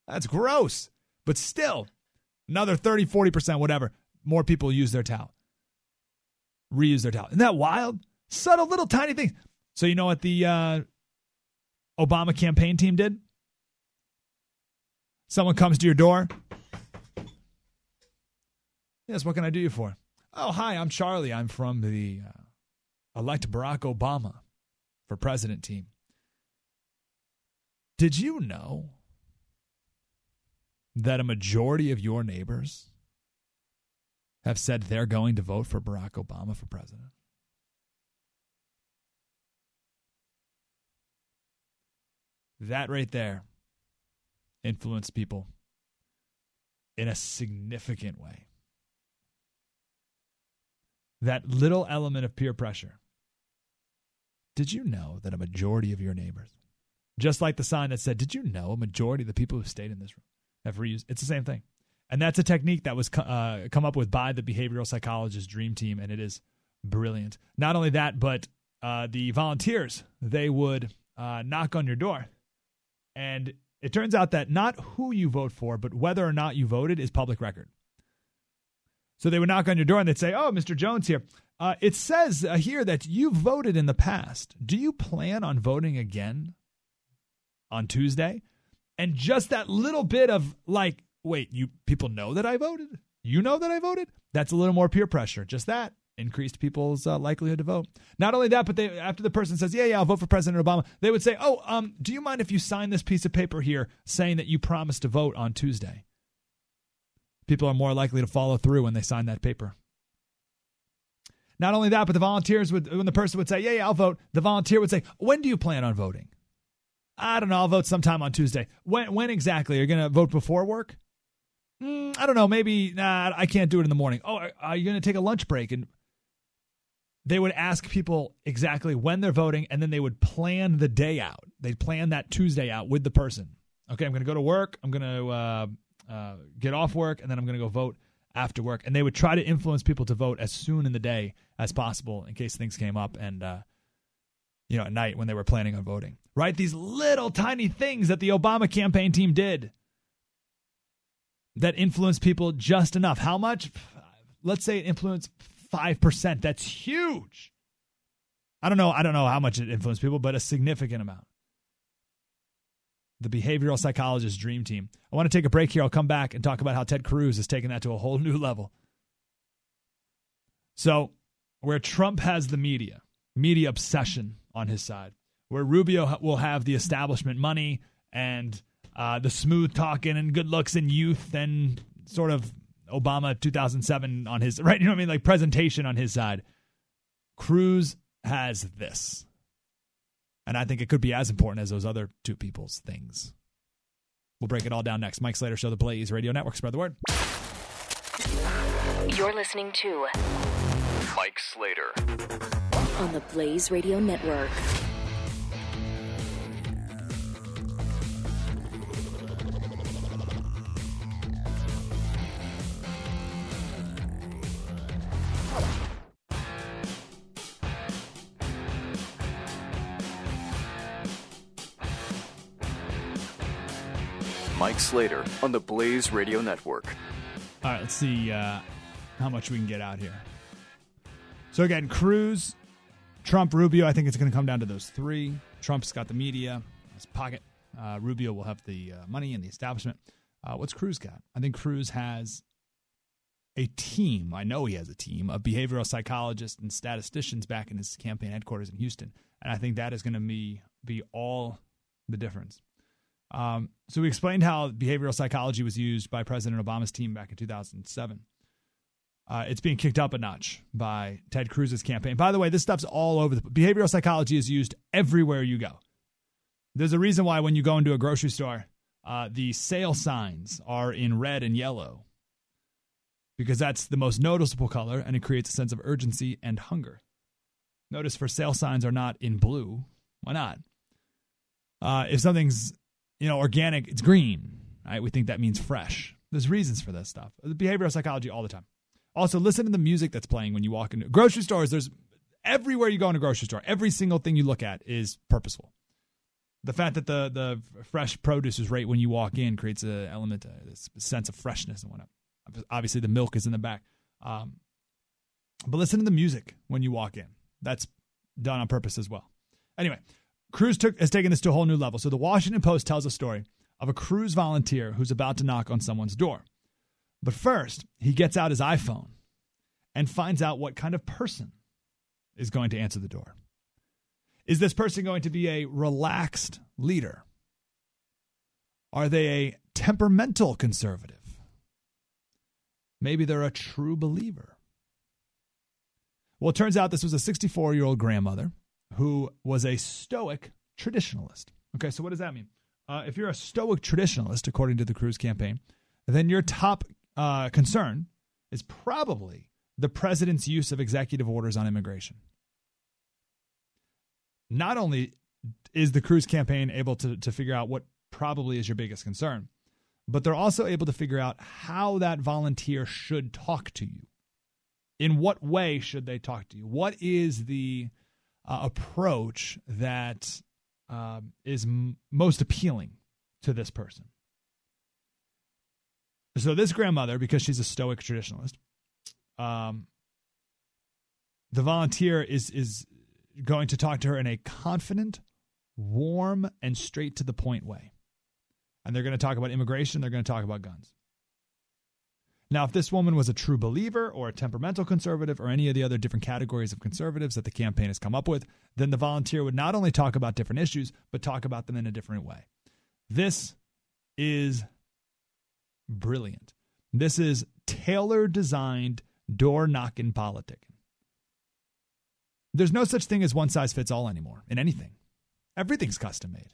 That's gross. But still, another 30, 40%, whatever, more people use their towel. Reuse their towel. Isn't that wild? Subtle little tiny things. So you know what the uh, Obama campaign team did? Someone comes to your door. Yes, what can I do you for? Oh, hi, I'm Charlie. I'm from the uh, elect Barack Obama for president team. Did you know that a majority of your neighbors have said they're going to vote for Barack Obama for president? That right there influenced people in a significant way. That little element of peer pressure. Did you know that a majority of your neighbors, just like the sign that said, Did you know a majority of the people who stayed in this room have reused? It's the same thing. And that's a technique that was uh, come up with by the behavioral psychologist dream team, and it is brilliant. Not only that, but uh, the volunteers, they would uh, knock on your door and it turns out that not who you vote for, but whether or not you voted is public record. So they would knock on your door and they'd say, Oh, Mr. Jones here. Uh, it says uh, here that you voted in the past. Do you plan on voting again on Tuesday? And just that little bit of like, wait, you people know that I voted? You know that I voted? That's a little more peer pressure. Just that increased people's uh, likelihood to vote. Not only that, but they after the person says, "Yeah, yeah, I'll vote for President Obama," they would say, "Oh, um, do you mind if you sign this piece of paper here saying that you promised to vote on Tuesday?" People are more likely to follow through when they sign that paper. Not only that, but the volunteers would when the person would say, "Yeah, yeah, I'll vote," the volunteer would say, "When do you plan on voting?" I don't know. I'll vote sometime on Tuesday. When when exactly? You're to vote before work? Mm, I don't know. Maybe nah, I can't do it in the morning. Oh, are, are you to take a lunch break? And they would ask people exactly when they're voting and then they would plan the day out. They'd plan that Tuesday out with the person. Okay, I'm to go to work. I'm to uh, uh, get off work and then I'm to go vote after work. And they would try to influence people to vote as soon in the day as possible in case things came up and, uh, you know, at night when they were planning on voting. Right? These little tiny things that the Obama campaign team did that influenced people just enough. How much? Let's say it influenced 5%. That's huge. I don't know. I don't know how much it influenced people, but a significant amount. The behavioral psychologist dream team. I want to take a break here. I'll come back and talk about how Ted Cruz is taking that to a whole new level. So, where Trump has the media, media obsession on his side, where Rubio will have the establishment money and uh, the smooth talking and good looks and youth and sort of Obama 2007 on his <laughs> right. You know what I mean? Like presentation on his side. Cruz has this, and I think it could be as important as those other two people's things. We'll break it all down next. Mike Slater Show, the Blaze Radio Network. Spread the word. You're listening to Mike Slater on the Blaze Radio Network. Mike Slater on the Blaze Radio Network. All right, let's see uh, how much we can get out here. So again, Cruz, Trump, Rubio. I think it's going to come down to those three. Trump's got the media, his pocket. Uh, Rubio will have the uh, money and the establishment. Uh, what's Cruz got? I think Cruz has a team. I know he has a team of behavioral psychologists and statisticians back in his campaign headquarters in Houston, and I think that is going to be be all the difference. Um, so we explained how behavioral psychology was used by President Obama's team back in 2007. Uh, it's being kicked up a notch by Ted Cruz's campaign. By the way, this stuff's all over the behavioral psychology is used everywhere you go. There's a reason why when you go into a grocery store, uh, the sale signs are in red and yellow because that's the most noticeable color and it creates a sense of urgency and hunger. Notice for sale signs are not in blue. Why not? Uh, if something's you know organic, it's green. Right? We think that means fresh. There's reasons for this stuff. Behavioral psychology all the time. Also, listen to the music that's playing when you walk into grocery stores. There's everywhere you go in a grocery store. Every single thing you look at is purposeful. The fact that the the fresh produce is right when you walk in creates an element, a sense of freshness and whatnot. Obviously, the milk is in the back. Um, but listen to the music when you walk in. That's done on purpose as well. Anyway, Cruz took, has taken this to a whole new level. So the Washington Post tells a story of a Cruz volunteer who's about to knock on someone's door. But first, he gets out his iPhone and finds out what kind of person is going to answer the door. Is this person going to be a relaxed leader? Are they a temperamental conservative? Maybe they're a true believer. Well, it turns out this was a 64 year old grandmother who was a Stoic traditionalist. Okay, so what does that mean? Uh, if you're a Stoic traditionalist, according to the Cruz campaign, then your top uh, concern is probably the president's use of executive orders on immigration. Not only is the Cruz campaign able to, to figure out what probably is your biggest concern, but they're also able to figure out how that volunteer should talk to you. In what way should they talk to you? What is the uh, approach that uh, is m- most appealing to this person? So, this grandmother, because she's a Stoic traditionalist, um, the volunteer is is going to talk to her in a confident, warm, and straight to the point way and they're going to talk about immigration, they're going to talk about guns. Now, if this woman was a true believer or a temperamental conservative or any of the other different categories of conservatives that the campaign has come up with, then the volunteer would not only talk about different issues, but talk about them in a different way. This is brilliant. This is tailor designed door knocking politic. There's no such thing as one size fits all anymore in anything. Everything's custom made.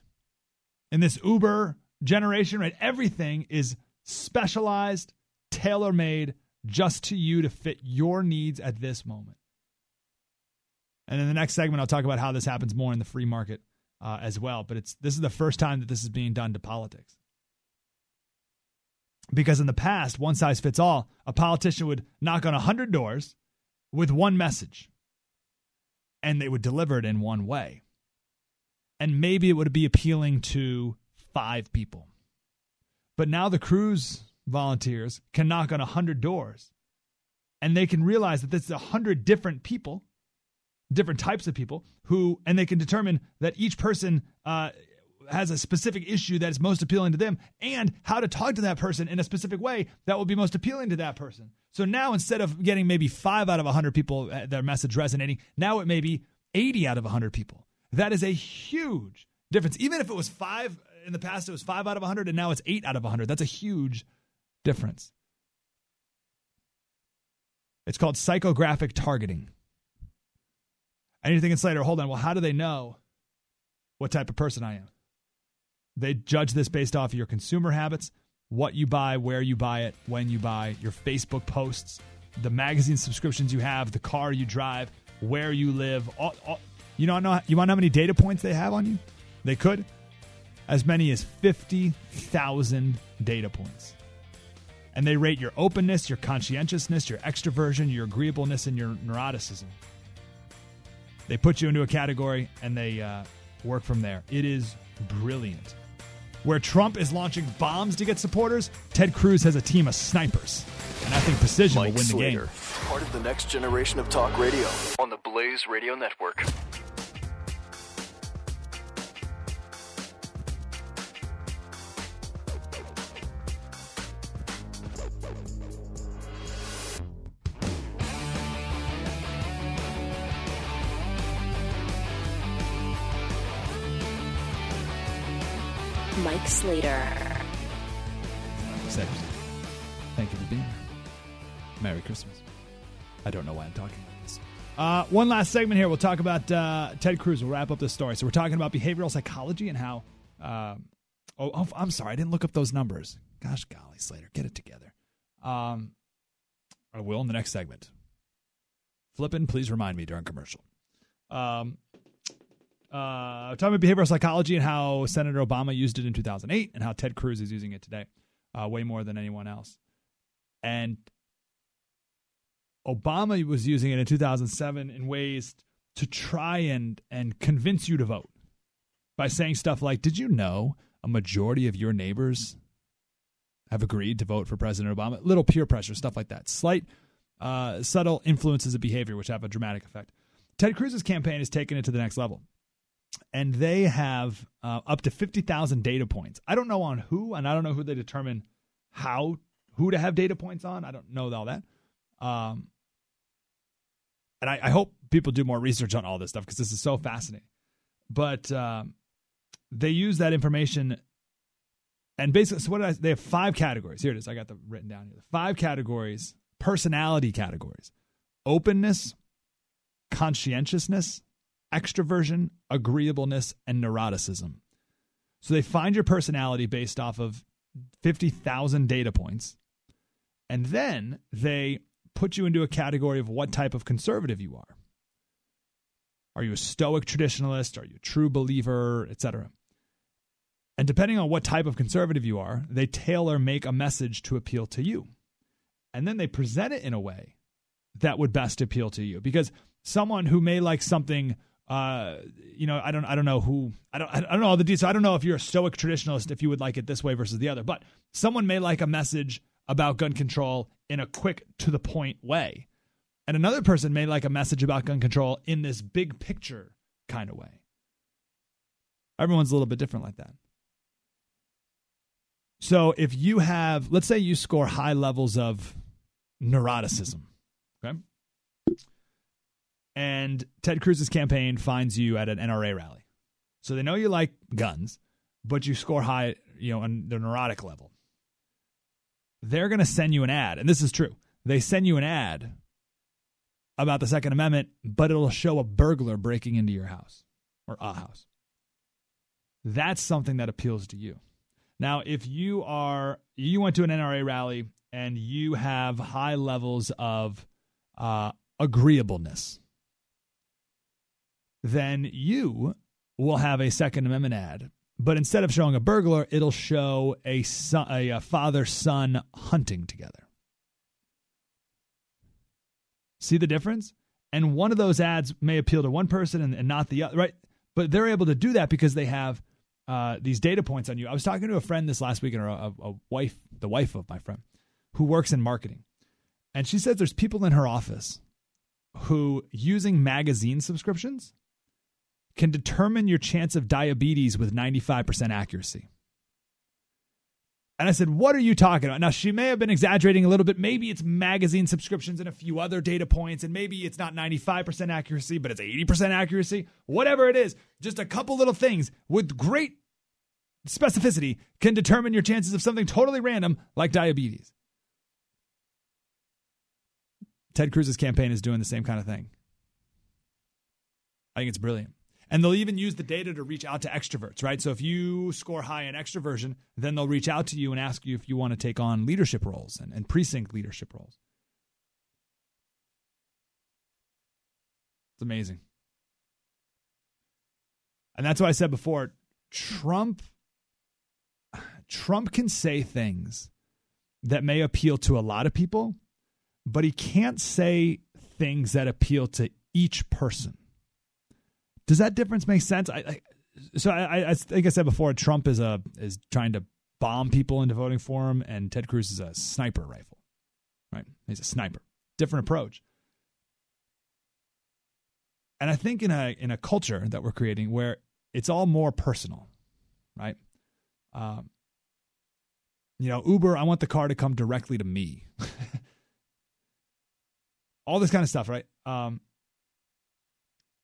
In this Uber generation, right? Everything is specialized, tailor made just to you to fit your needs at this moment. And in the next segment, I'll talk about how this happens more in the free market uh, as well. But it's this is the first time that this is being done to politics. Because in the past, one size fits all, a politician would knock on 100 doors with one message, and they would deliver it in one way. And maybe it would be appealing to five people. But now the Cruz volunteers can knock on 100 doors and they can realize that this is 100 different people, different types of people who, and they can determine that each person uh, has a specific issue that is most appealing to them and how to talk to that person in a specific way that will be most appealing to that person. So now instead of getting maybe five out of 100 people, uh, their message resonating, now it may be 80 out of 100 people. That is a huge difference. Even if it was five in the past it was five out of 100, and now it's eight out of 100. That's a huge difference. It's called psychographic targeting. And you're thinking, Slater, hold on. Well, how do they know what type of person I am? They judge this based off of your consumer habits, what you buy, where you buy it, when you buy, your Facebook posts, the magazine subscriptions you have, the car you drive, where you live. All, all, you don't know. You want know how many data points they have on you? They could as many as 50,000 data points. And they rate your openness, your conscientiousness, your extroversion, your agreeableness, and your neuroticism. They put you into a category and they uh, work from there. It is brilliant. Where Trump is launching bombs to get supporters, Ted Cruz has a team of snipers. And I think precision Mike will win Slater, the game. part of the next generation of talk radio on the Blaze Radio Network. One last segment here. We'll talk about uh, Ted Cruz. We'll wrap up this story. So we're talking about behavioral psychology and how. Uh, oh, oh, I'm sorry, I didn't look up those numbers. Gosh, golly, Slater, get it together. Um, I will in the next segment. Flippin', please remind me during commercial. Um, uh, talking about behavioral psychology and how Senator Obama used it in 2008 and how Ted Cruz is using it today, uh, way more than anyone else. And Obama was using it in 2007 in ways to try and and convince you to vote by saying stuff like, "Did you know a majority of your neighbors have agreed to vote for President Obama?" Little peer pressure, stuff like that. Slight, uh, subtle influences of behavior which have a dramatic effect. Ted Cruz's campaign has taken it to the next level, and they have uh, up to 50,000 data points. I don't know on who, and I don't know who they determine how who to have data points on. I don't know all that. Um, and I, I, hope people do more research on all this stuff because this is so fascinating. But um, they use that information, and basically, so what did I, they have five categories. Here it is. I got them written down here. Five categories, personality categories: openness, conscientiousness, extroversion, agreeableness, and neuroticism. So they find your personality based off of 50,000 data points. And then they put you into a category of what type of conservative you are. Are you a stoic traditionalist? Are you a true believer, etc.? And depending on what type of conservative you are, they tailor make a message to appeal to you. And then they present it in a way that would best appeal to you because someone who may like something uh, you know, I don't, I don't know who, I don't, I don't know all the details. I don't know if you're a stoic traditionalist, if you would like it this way versus the other. But someone may like a message about gun control in a quick, to the point way. And another person may like a message about gun control in this big picture kind of way. Everyone's a little bit different like that. So if you have, let's say you score high levels of neuroticism, okay? And Ted Cruz's campaign finds you at an NRA rally. So they know you like guns, but you score high, you know, on the neurotic level they're going to send you an ad. And this is true. They send you an ad about the Second Amendment, but it'll show a burglar breaking into your house or a house. That's something that appeals to you. Now, if you are you went to an NRA rally and you have high levels of uh, agreeableness, then you will have a Second Amendment ad but instead of showing a burglar, it'll show a, son, a, father son hunting together. See the difference? And one of those ads may appeal to one person and, and not the other, right? But they're able to do that because they have uh, these data points on you. I was talking to a friend this last week, or a, a wife, the wife of my friend, who works in marketing, and she says there's people in her office who using magazine subscriptions can determine your chance of diabetes with 95% accuracy. And I said, What are you talking about? Now, she may have been exaggerating a little bit. Maybe it's magazine subscriptions and a few other data points, and maybe it's not 95% accuracy, but it's 80% accuracy. Whatever it is, just a couple little things with great specificity can determine your chances of something totally random like diabetes. Ted Cruz's campaign is doing the same kind of thing. I think it's brilliant. And they'll even use the data to reach out to extroverts, right? So if you score high in extroversion, then they'll reach out to you and ask you if you want to take on leadership roles and, and precinct leadership roles. It's amazing. And that's why I said before Trump Trump can say things that may appeal to a lot of people, but he can't say things that appeal to each person. Does that difference make sense? I, I so I, I think I said before, Trump is a is trying to bomb people into voting for him, and Ted Cruz is a sniper rifle, right? He's a sniper. Different approach. And I think in a in a culture that we're creating where it's all more personal, right? Um, you know, Uber, I want the car to come directly to me. <laughs> all this kind of stuff, right? Um,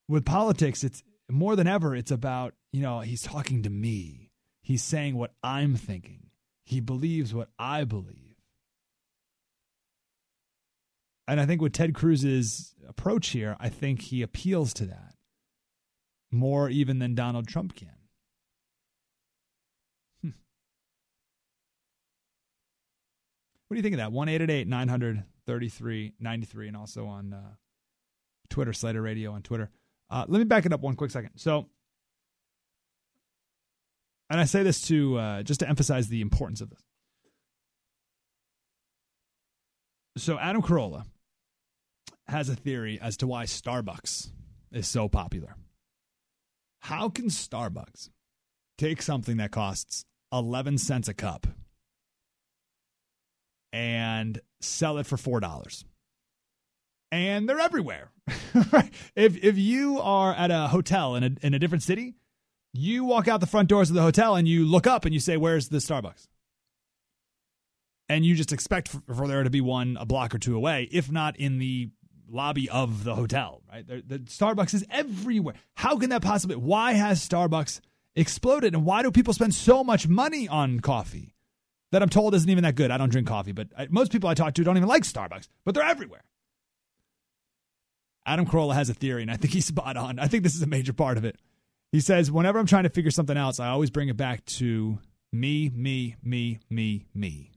with politics, it's more than ever, it's about, you know, he's talking to me. He's saying what I'm thinking. He believes what I believe. And I think with Ted Cruz's approach here, I think he appeals to that more even than Donald Trump can. Hmm. What do you think of that? 1 900 3393 and also on uh, Twitter, Slater Radio on Twitter. Uh, let me back it up one quick second. So, and I say this to uh, just to emphasize the importance of this. So, Adam Carolla has a theory as to why Starbucks is so popular. How can Starbucks take something that costs 11 cents a cup and sell it for $4? And they're everywhere. <laughs> if if you are at a hotel in a in a different city, you walk out the front doors of the hotel and you look up and you say, "Where's the Starbucks?" And you just expect for, for there to be one a block or two away, if not in the lobby of the hotel, right? The, the Starbucks is everywhere. How can that possibly? Why has Starbucks exploded, and why do people spend so much money on coffee that I'm told isn't even that good? I don't drink coffee, but I, most people I talk to don't even like Starbucks, but they're everywhere. Adam Carolla has a theory, and I think he's <laughs> spot on. I think this is a major part of it. He says, whenever I'm trying to figure something else, I always bring it back to me, me, me, me, me.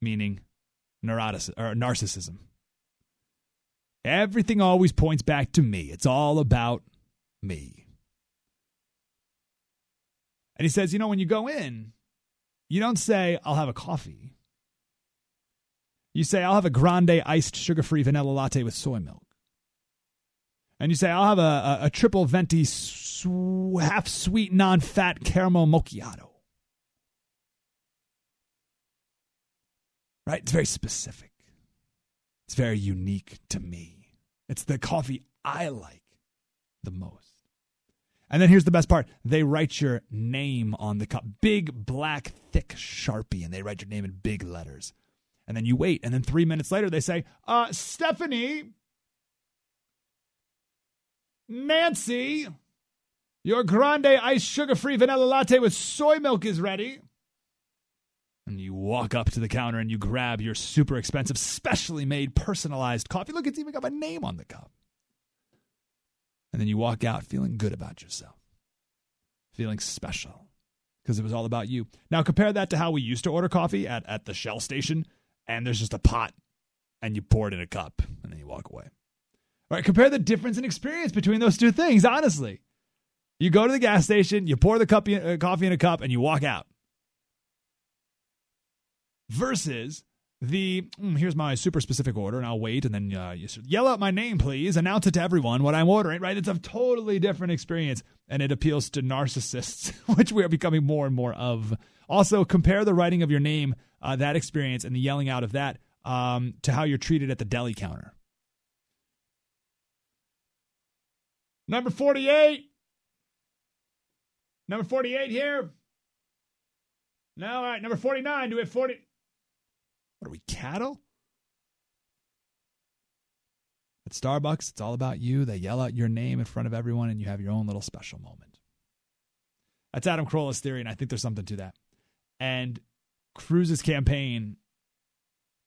Meaning neurotic or narcissism. Everything always points back to me. It's all about me. And he says, you know, when you go in, you don't say, I'll have a coffee. You say, I'll have a grande iced sugar free vanilla latte with soy milk. And you say, I'll have a, a, a triple venti half sweet, non fat caramel macchiato. Right? It's very specific. It's very unique to me. It's the coffee I like the most. And then here's the best part they write your name on the cup. Big, black, thick Sharpie, and they write your name in big letters. And then you wait. And then three minutes later, they say, uh, Stephanie, Nancy, your grande iced sugar free vanilla latte with soy milk is ready. And you walk up to the counter and you grab your super expensive, specially made, personalized coffee. Look, it's even got my name on the cup. And then you walk out feeling good about yourself, feeling special because it was all about you. Now, compare that to how we used to order coffee at, at the Shell station, and there's just a pot and you pour it in a cup and then you walk away. All right, compare the difference in experience between those two things, honestly. You go to the gas station, you pour the cup, uh, coffee in a cup, and you walk out versus the mm, here's my super specific order and I'll wait and then uh, yell out my name please. Announce it to everyone what I'm ordering right? It's a totally different experience and it appeals to narcissists <laughs> which we are becoming more and more of. Also compare the writing of your name uh, that experience and the yelling out of that um, to how you're treated at the deli counter. Number 48 number 48 here! No all right number 49 do we have 40 what are we, cattle? At Starbucks, it's all about you. They yell out your name in front of everyone, and you have your own little special moment. That's Adam Carolla's theory, and I think there's something to that. And Cruz's campaign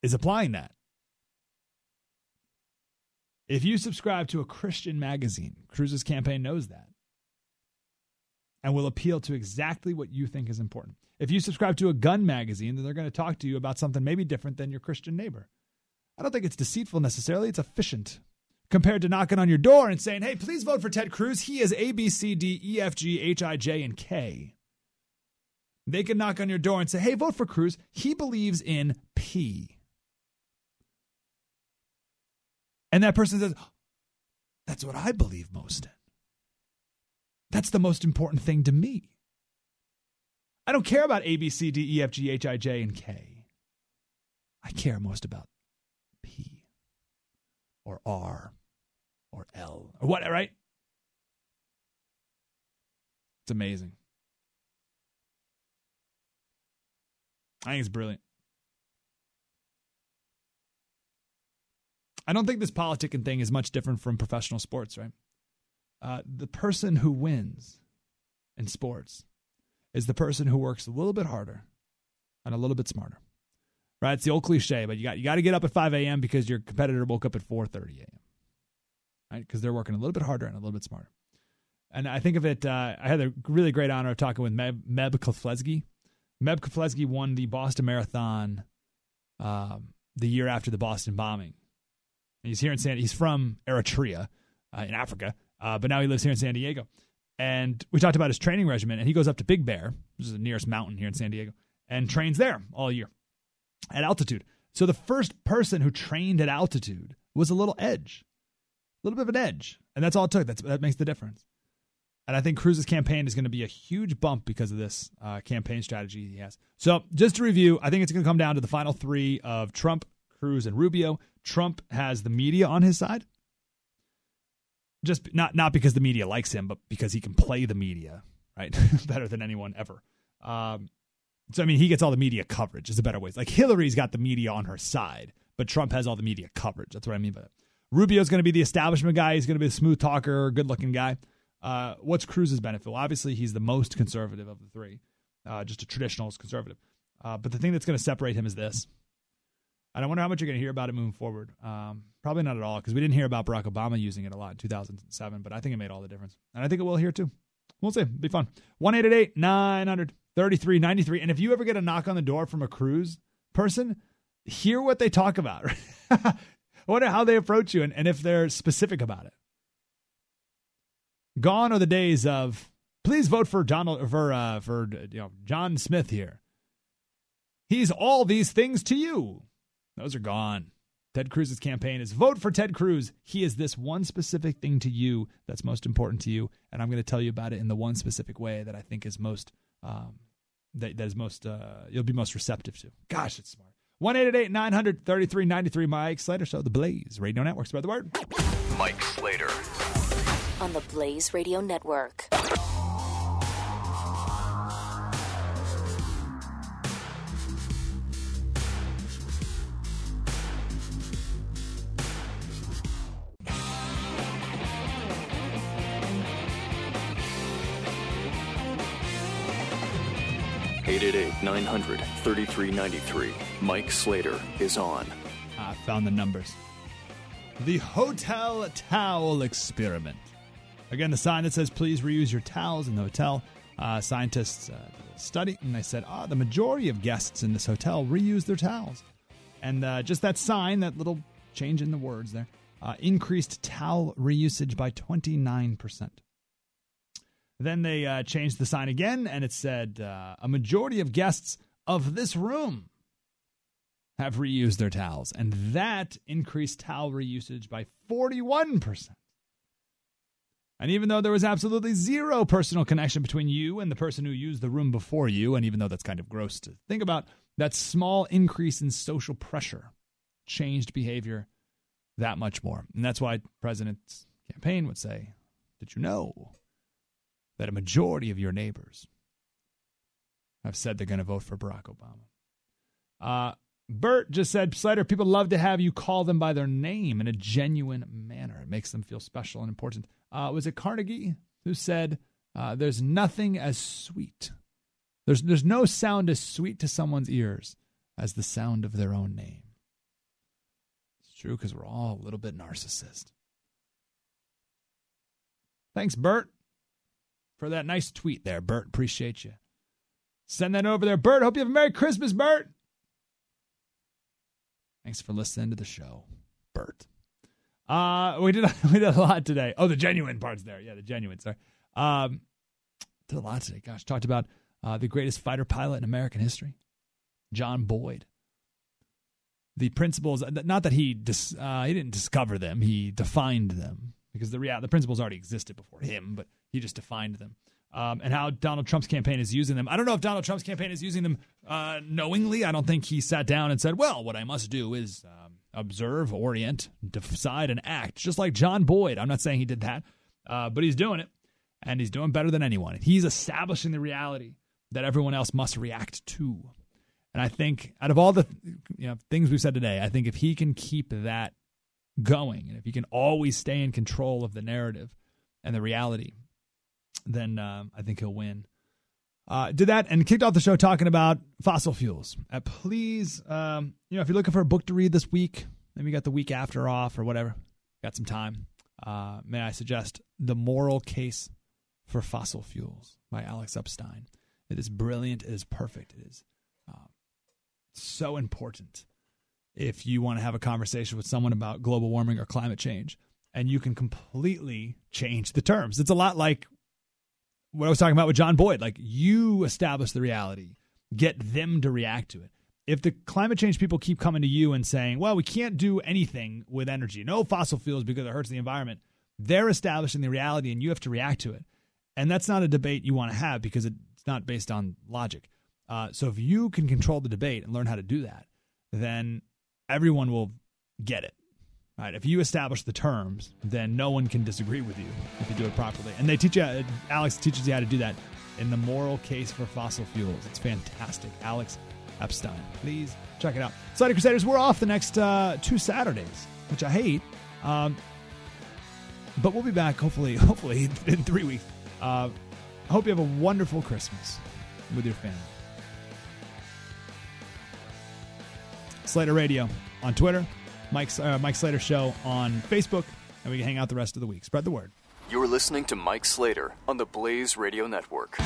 is applying that. If you subscribe to a Christian magazine, Cruz's campaign knows that and will appeal to exactly what you think is important. If you subscribe to a gun magazine, then they're going to talk to you about something maybe different than your Christian neighbor. I don't think it's deceitful necessarily, it's efficient. Compared to knocking on your door and saying, hey, please vote for Ted Cruz. He is A, B, C, D, E, F, G, H, I, J, and K. They can knock on your door and say, hey, vote for Cruz. He believes in P. And that person says, that's what I believe most in. That's the most important thing to me. I don't care about A, B, C, D, E, F, G, H, I, J, and K. I care most about P or R or L or what, right? It's amazing. I think it's brilliant. I don't think this politicking thing is much different from professional sports, right? Uh, the person who wins in sports is the person who works a little bit harder and a little bit smarter. right? It's the old cliche, but you got you got to get up at 5 a.m. because your competitor woke up at 4:30 a.m. Right? Because they're working a little bit harder and a little bit smarter. And I think of it. Uh, I had a really great honor of talking with Meb, Meb Keflezighi. Meb Keflezighi won the Boston Marathon um, the year after the Boston bombing. He's here in San. He's from Eritrea uh, in Africa, uh, but now he lives here in San Diego. And we talked about his training regimen, and he goes up to Big Bear, which is the nearest mountain here in San Diego, and trains there all year at altitude. So the first person who trained at altitude was a little edge, a little bit of an edge, and that's all it took. That's, that makes the difference. And I think Cruz's campaign is going to be a huge bump because of this uh, campaign strategy he has. So, just to review, I think it's going to come down to the final three of Trump, Cruz, and Rubio. Trump has the media on his side. Just not not because the media likes him, but because he can play the media right <laughs> better than anyone ever. Um, so I mean, he gets all the media coverage. Is a better way. Like Hillary's got the media on her side, but Trump has all the media coverage. That's what I mean by that. Rubio's going to be the establishment guy. He's going to be the smooth talker, good looking guy. Uh, what's Cruz's benefit? Well, obviously, he's the most conservative of the three, uh, just a traditionalist conservative. Uh, but the thing that's going to separate him is this. And I wonder how much you're going to hear about it moving forward. Um, probably not at all, because we didn't hear about Barack Obama using it a lot in 2007, but I think it made all the difference. And I think it will here too. We'll see. It'll be fun. 1 900 3393. And if you ever get a knock on the door from a Cruz person, hear what they talk about. <laughs> I wonder how they approach you and, and if they're specific about it. Gone are the days of please vote for Donald for uh, for you know John Smith here. He's all these things to you. Those are gone. Ted Cruz's campaign is vote for Ted Cruz. He is this one specific thing to you that's most important to you, and I'm going to tell you about it in the one specific way that I think is most um, that, that is most uh, you'll be most receptive to. Gosh, it's smart. One eight eight eight nine hundred thirty three ninety three. Mike Slater Show, the Blaze Radio Network. Spread the word. Mike Slater. on the Blaze Radio Network. Eight eight eight nine hundred thirty three ninety three. Mike Slater is on. I found the numbers. The hotel towel experiment. Again, the sign that says please reuse your towels in the hotel. Uh, scientists uh, study and they said, ah, the majority of guests in this hotel reuse their towels. And uh, just that sign, that little change in the words there, uh, increased towel reusage by 29%. Then they uh, changed the sign again and it said, uh, a majority of guests of this room have reused their towels. And that increased towel reusage by 41%. And even though there was absolutely zero personal connection between you and the person who used the room before you, and even though that's kind of gross to think about, that small increase in social pressure changed behavior that much more. And that's why President's campaign would say, Did you know that a majority of your neighbors have said they're going to vote for Barack Obama? Uh, Bert just said, Slater, people love to have you call them by their name in a genuine manner. It makes them feel special and important. Uh, was it Carnegie who said, uh, There's nothing as sweet. There's, there's no sound as sweet to someone's ears as the sound of their own name. It's true because we're all a little bit narcissist. Thanks, Bert, for that nice tweet there, Bert. Appreciate you. Send that over there, Bert. Hope you have a Merry Christmas, Bert. Thanks for listening to the show, Bert. Uh, we did <laughs> we did a lot today. Oh, the genuine parts there. Yeah, the genuine. Sorry. Um, did a lot today. Gosh, talked about uh, the greatest fighter pilot in American history, John Boyd. The principles. Not that he dis, uh, he didn't discover them. He defined them because the the principles already existed before him, but he just defined them. Um, and how Donald Trump's campaign is using them. I don't know if Donald Trump's campaign is using them uh, knowingly. I don't think he sat down and said, "Well, what I must do is um, observe, orient, decide, and act," just like John Boyd. I'm not saying he did that, uh, but he's doing it, and he's doing better than anyone. He's establishing the reality that everyone else must react to. And I think, out of all the you know things we've said today, I think if he can keep that going, and if you can always stay in control of the narrative and the reality then um, I think he'll win. Uh, did that and kicked off the show talking about fossil fuels. Uh, please, um, you know, if you're looking for a book to read this week, maybe you got the week after off or whatever, got some time. Uh, may I suggest The Moral Case for Fossil Fuels by Alex Epstein? It is brilliant. It is perfect. It is uh, so important if you want to have a conversation with someone about global warming or climate change. And you can completely change the terms. It's a lot like what I was talking about with John Boyd. Like you establish the reality, get them to react to it. If the climate change people keep coming to you and saying, well, we can't do anything with energy, no fossil fuels because it hurts the environment, they're establishing the reality and you have to react to it. And that's not a debate you want to have because it's not based on logic. Uh, so if you can control the debate and learn how to do that, then everyone will get it. Right? If you establish the terms, then no one can disagree with you if you do it properly. And they teach you, Alex teaches you how to do that in the moral case for fossil fuels. It's fantastic. Alex Epstein. Please check it out. Slater Crusaders, we're off the next uh, two Saturdays, which I hate. Um, but we'll be back hopefully, <laughs> hopefully in three weeks. Uh, I hope you have a wonderful Christmas with your family. Slater Radio on Twitter, Mike's, uh, Mike Slater Show on Facebook, and we can hang out the rest of the week. Spread the word. You're listening to Mike Slater on the Blaze Radio Network.